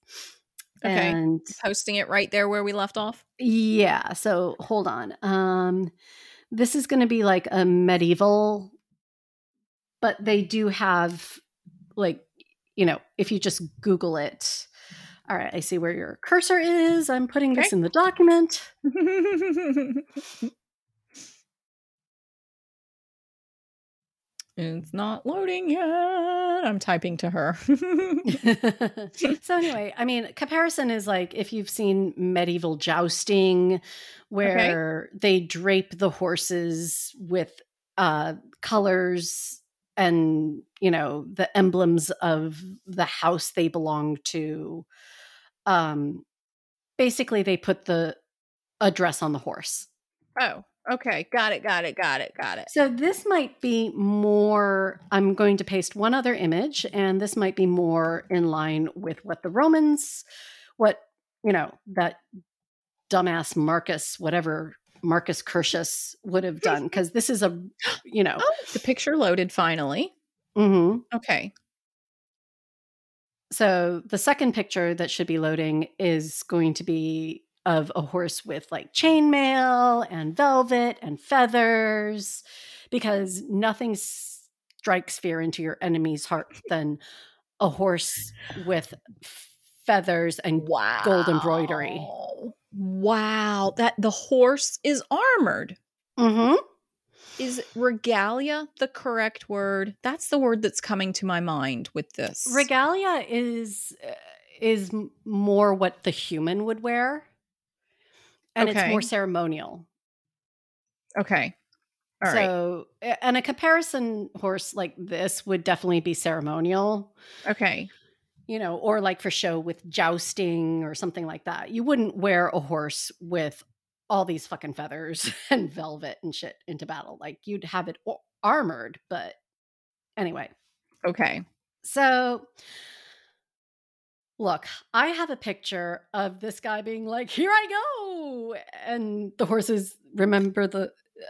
Okay. And posting it right there where we left off. yeah, so hold on. Um, this is going to be like a medieval, but they do have like, you know, if you just Google it. All right, I see where your cursor is. I'm putting this in the document. it's not loading yet. I'm typing to her. so anyway, I mean, caparison is like if you've seen medieval jousting, where they drape the horses with uh, colors and you know the emblems of the house they belong to. Um, basically, they put the address on the horse. oh, okay. Got it. Got it. Got it. Got it. So this might be more. I'm going to paste one other image, and this might be more in line with what the Romans, what you know, that dumbass Marcus, whatever Marcus Curtius would have done, because this is a, you know, Oh, the picture loaded finally. mhm. Okay. so the second picture that should be loading is going to be of a horse with like chainmail and velvet and feathers because nothing strikes fear into your enemy's heart than a horse with feathers and Wow. gold embroidery. Wow. That the horse is armored. Mhm. Is regalia the correct word? That's the word that's coming to my mind with this. regalia is uh, is more what the human would wear and it's more ceremonial okay. All right. so a- and a caparison horse like this would definitely be ceremonial Okay. you know or like for show with jousting or something like that you wouldn't wear a horse with all these fucking feathers and velvet and shit into battle like you'd have it armored but anyway Okay. So, look, I have a picture of this guy being like, "Here I go," and the horses. Remember the uh,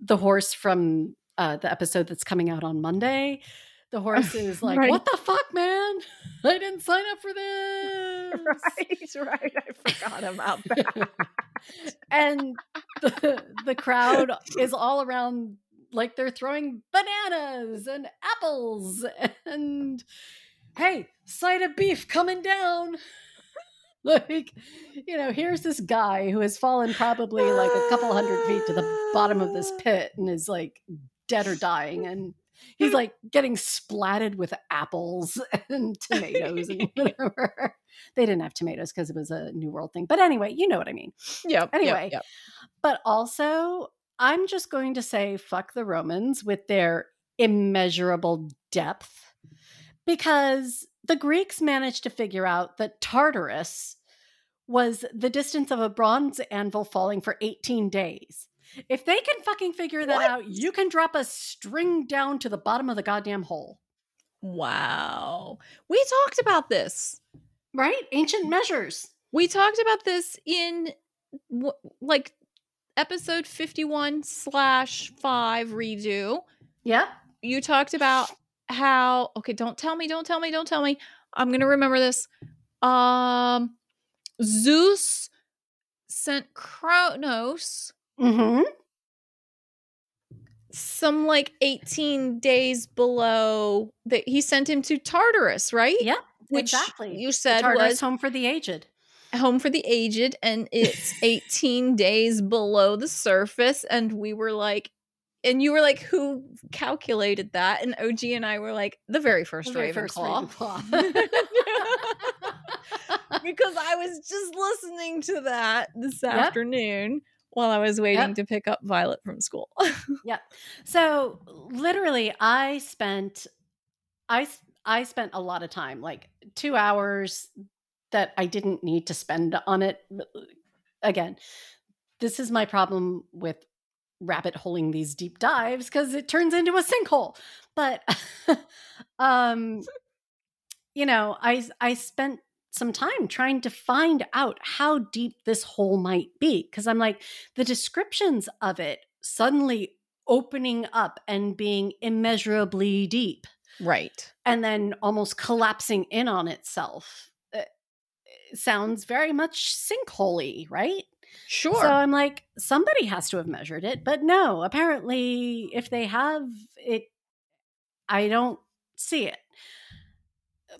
the horse from uh, the episode that's coming out on Monday. The horse is like, Right. "What the fuck, man? I didn't sign up for this." Right, right. I forgot about that. and the, the crowd is all around like they're throwing bananas and apples and hey side of beef coming down like you know here's this guy who has fallen probably like a couple hundred feet to the bottom of this pit and is like dead or dying and he's like getting splatted with apples and tomatoes and whatever they didn't have tomatoes because it was a new world thing but anyway you know what i mean Yeah. Anyway. Yep, yep. but also, I'm just going to say fuck the Romans with their immeasurable depth because the Greeks managed to figure out that Tartarus was the distance of a bronze anvil falling for 18 days. If they can fucking figure that What? out, you can drop a string down to the bottom of the goddamn hole. Wow. We talked about this. Right? Ancient measures. We talked about this in like episode 51 slash 5 redo. Yep. You talked about how, okay, don't tell me, don't tell me, don't tell me. I'm to remember this. Um, Zeus sent Kronos Mm-hmm. some like 18 days below that he sent him to Tartarus, right? Yep. Which exactly. you said Tartarus was home for the aged. home for the aged and it's 18 days below the surface and we were like and you were like who calculated that and og and i were like the very first The very ravenclaw, first Ravenclaw. because i was just listening to that this afternoon while i was waiting Yep. to pick up violet from school Yeah. So literally, I spent I I spent a lot of time, like two hours that I didn't need to spend on it. Uh, again, this is my problem with rabbit holing these deep dives because it turns into a sinkhole. But um, you know, I I spent some time trying to find out how deep this hole might be because I'm like the descriptions of it suddenly opening up and being immeasurably deep Right. and then almost collapsing in on itself. Uh, sounds very much sinkholey, right? Sure. So I'm like, somebody has to have measured it, but no, apparently, if they have it, I don't see it.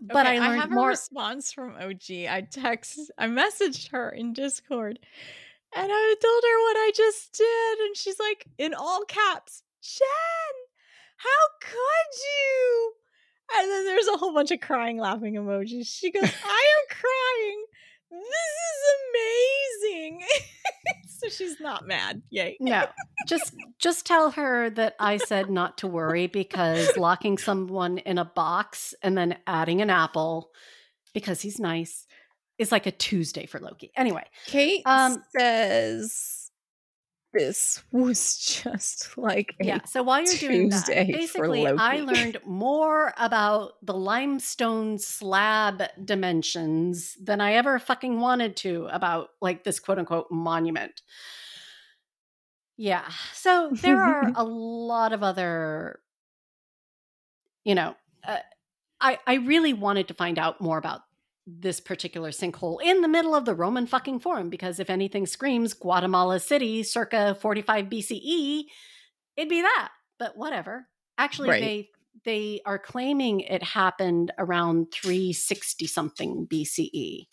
But Okay, I learned have a more. response from OG. I text, I messaged her in Discord, and I told her what I just did, and she's like, in all caps, Jenn, how could you? And then there's a whole bunch of crying, laughing emojis. She goes, I am crying. This is amazing. so she's not mad. Yay. no, just just tell her that I said not to worry because locking someone in a box and then adding an apple because he's nice is like a Tuesday for Loki. Anyway, Cait Um, says this was just like yeah. So while you're doing that, basically, I learned more about the limestone slab dimensions than I ever fucking wanted to about like this quote unquote monument. Yeah. So there are a lot of other, you know, uh, I I really wanted to find out more about this particular sinkhole in the middle of the Roman fucking Forum because if anything screams Guatemala City circa 45 BCE, it'd be that. But whatever. Actually, Right. they they are claiming it happened around 360 something BCE.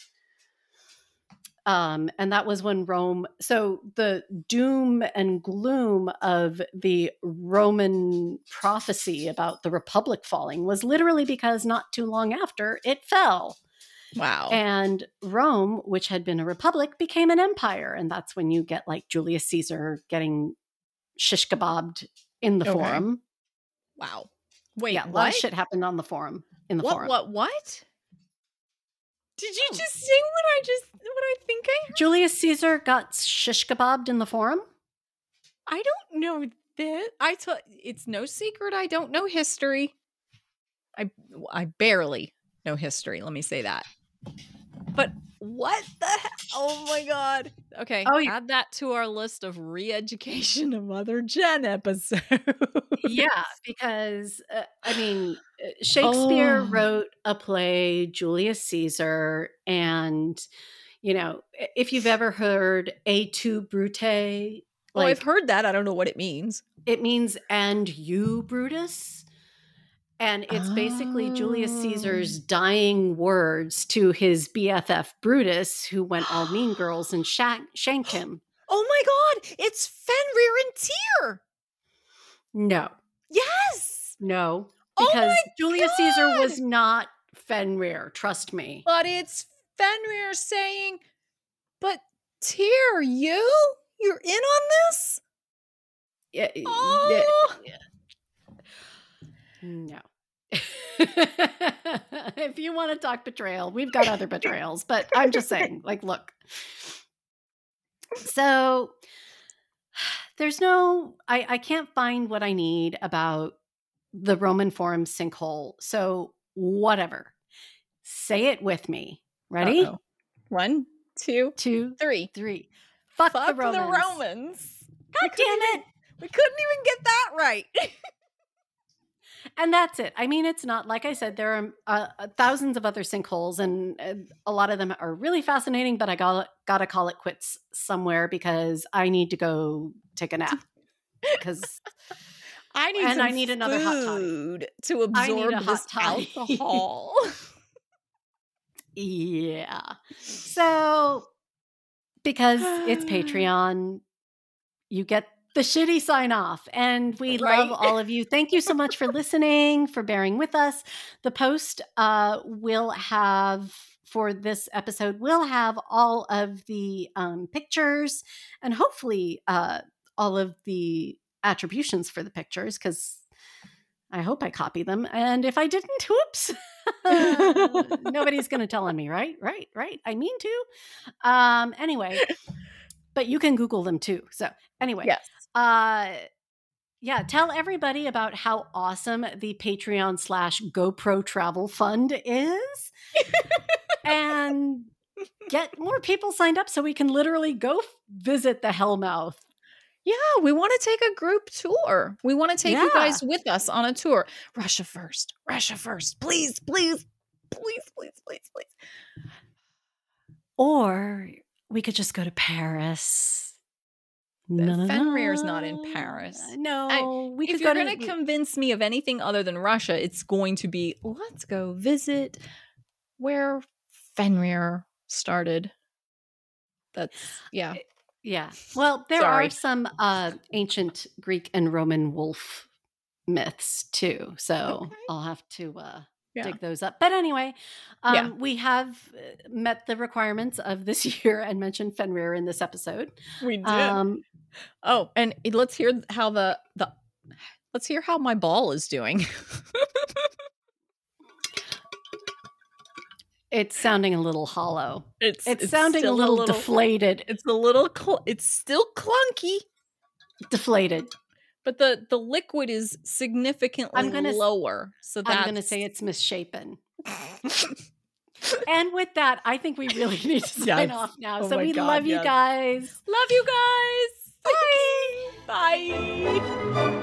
Um, and that was when Rome. So the doom and gloom of the Roman prophecy about the Republic falling was literally because not too long after it fell. Wow. And Rome, which had been a republic, became an empire. And that's when you get like Julius Caesar getting shish kebabbed in the Okay. forum. wow. Wait, yeah, a lot what? of shit happened on the forum. In the what, forum. what? What? Did you Oh. just say what I just what I think I heard? Julius Caesar got shish kebabbed in the forum? I don't know this. I thought it's no secret I don't know history. I I barely know history. Let me say that. But what the he- Oh my god. Okay, Oh, yeah. add that to our list of re-education of Mother Jenn episodes. yeah, because uh, I mean, uh, Shakespeare Oh. wrote a play, Julius Caesar, and you know, if you've ever heard "Et tu Brute," like well, I've heard that. I don't know what it means. it means "and you, Brutus." And it's basically Julius Oh. Caesar's dying words to his BFF Brutus, who went all mean girls and shank- shanked him. Oh my god, it's Fenrir and Tyr. No, Yes. no, Oh because my Julius Caesar was not Fenrir. Trust me. But it's Fenrir saying, "But Tyr, you? You're in on this?" Yeah, yeah, Oh. No. if you want to talk betrayal, we've got other betrayals, but I'm just saying, like, look. So there's no, I, I can't find what I need about the Roman Forum sinkhole. So whatever. Say it with me. Ready? Uh-oh. One, two, Two, three. three. Fuck, Fuck the Romans. the Romans. God damn it. We couldn't even get that right. And that's it. I mean, it's not like I said. There are uh, uh, thousands of other sinkholes, and uh, a lot of them are really fascinating. But I got got to call it quits somewhere because I need to go take a nap. Because I need And I need another hot toddy. to absorb this toddy. alcohol. yeah, so because it's Patreon, you get the shitty sign off, and we love all of you. Thank you so much for listening, for bearing with us. The post uh, will have for this episode will have all of the um, pictures and hopefully uh, all of the attributions for the pictures because I hope I copy them. And if I didn't, whoops. Nobody's going to tell on me, right? Right, right. I mean to. Um, anyway, but you can Google them too. So, anyway, yes. Uh, yeah, tell everybody about how awesome the Patreon slash GoPro Travel Fund is, and get more people signed up so we can literally go f- visit the Hellmouth. Yeah, we want to take a group tour. We want to take you guys with us on a tour. Russia first. Russia first. Please, please, please, please, please, please. Or we could just go to Paris. Na, na, Fenrir's not in. Paris. No, we if could you're going to to convince me of anything other than Russia, it's going to be let's go visit where Fenrir started. That's yeah. Yeah. Well, there Sorry. are some uh, ancient Greek and Roman wolf myths too. So Okay. I'll have to uh, Yeah. dig those up. But anyway, um, Yeah. we have uh, met the requirements of this year and mentioned Fenrir in this episode. We did. Um, oh, and let's hear how the the let's hear how my ball is doing. it's sounding a little hollow. it's It's, sounding a still little, deflated. It's a little cl- it's still clunky, Deflated. But the the liquid is significantly I'm gonna lower. So that's I'm going to say it's misshapen. And with that, I think we really need to sign Yes. off now. Oh so we God, love you guys. Love you guys. Bye. Bye.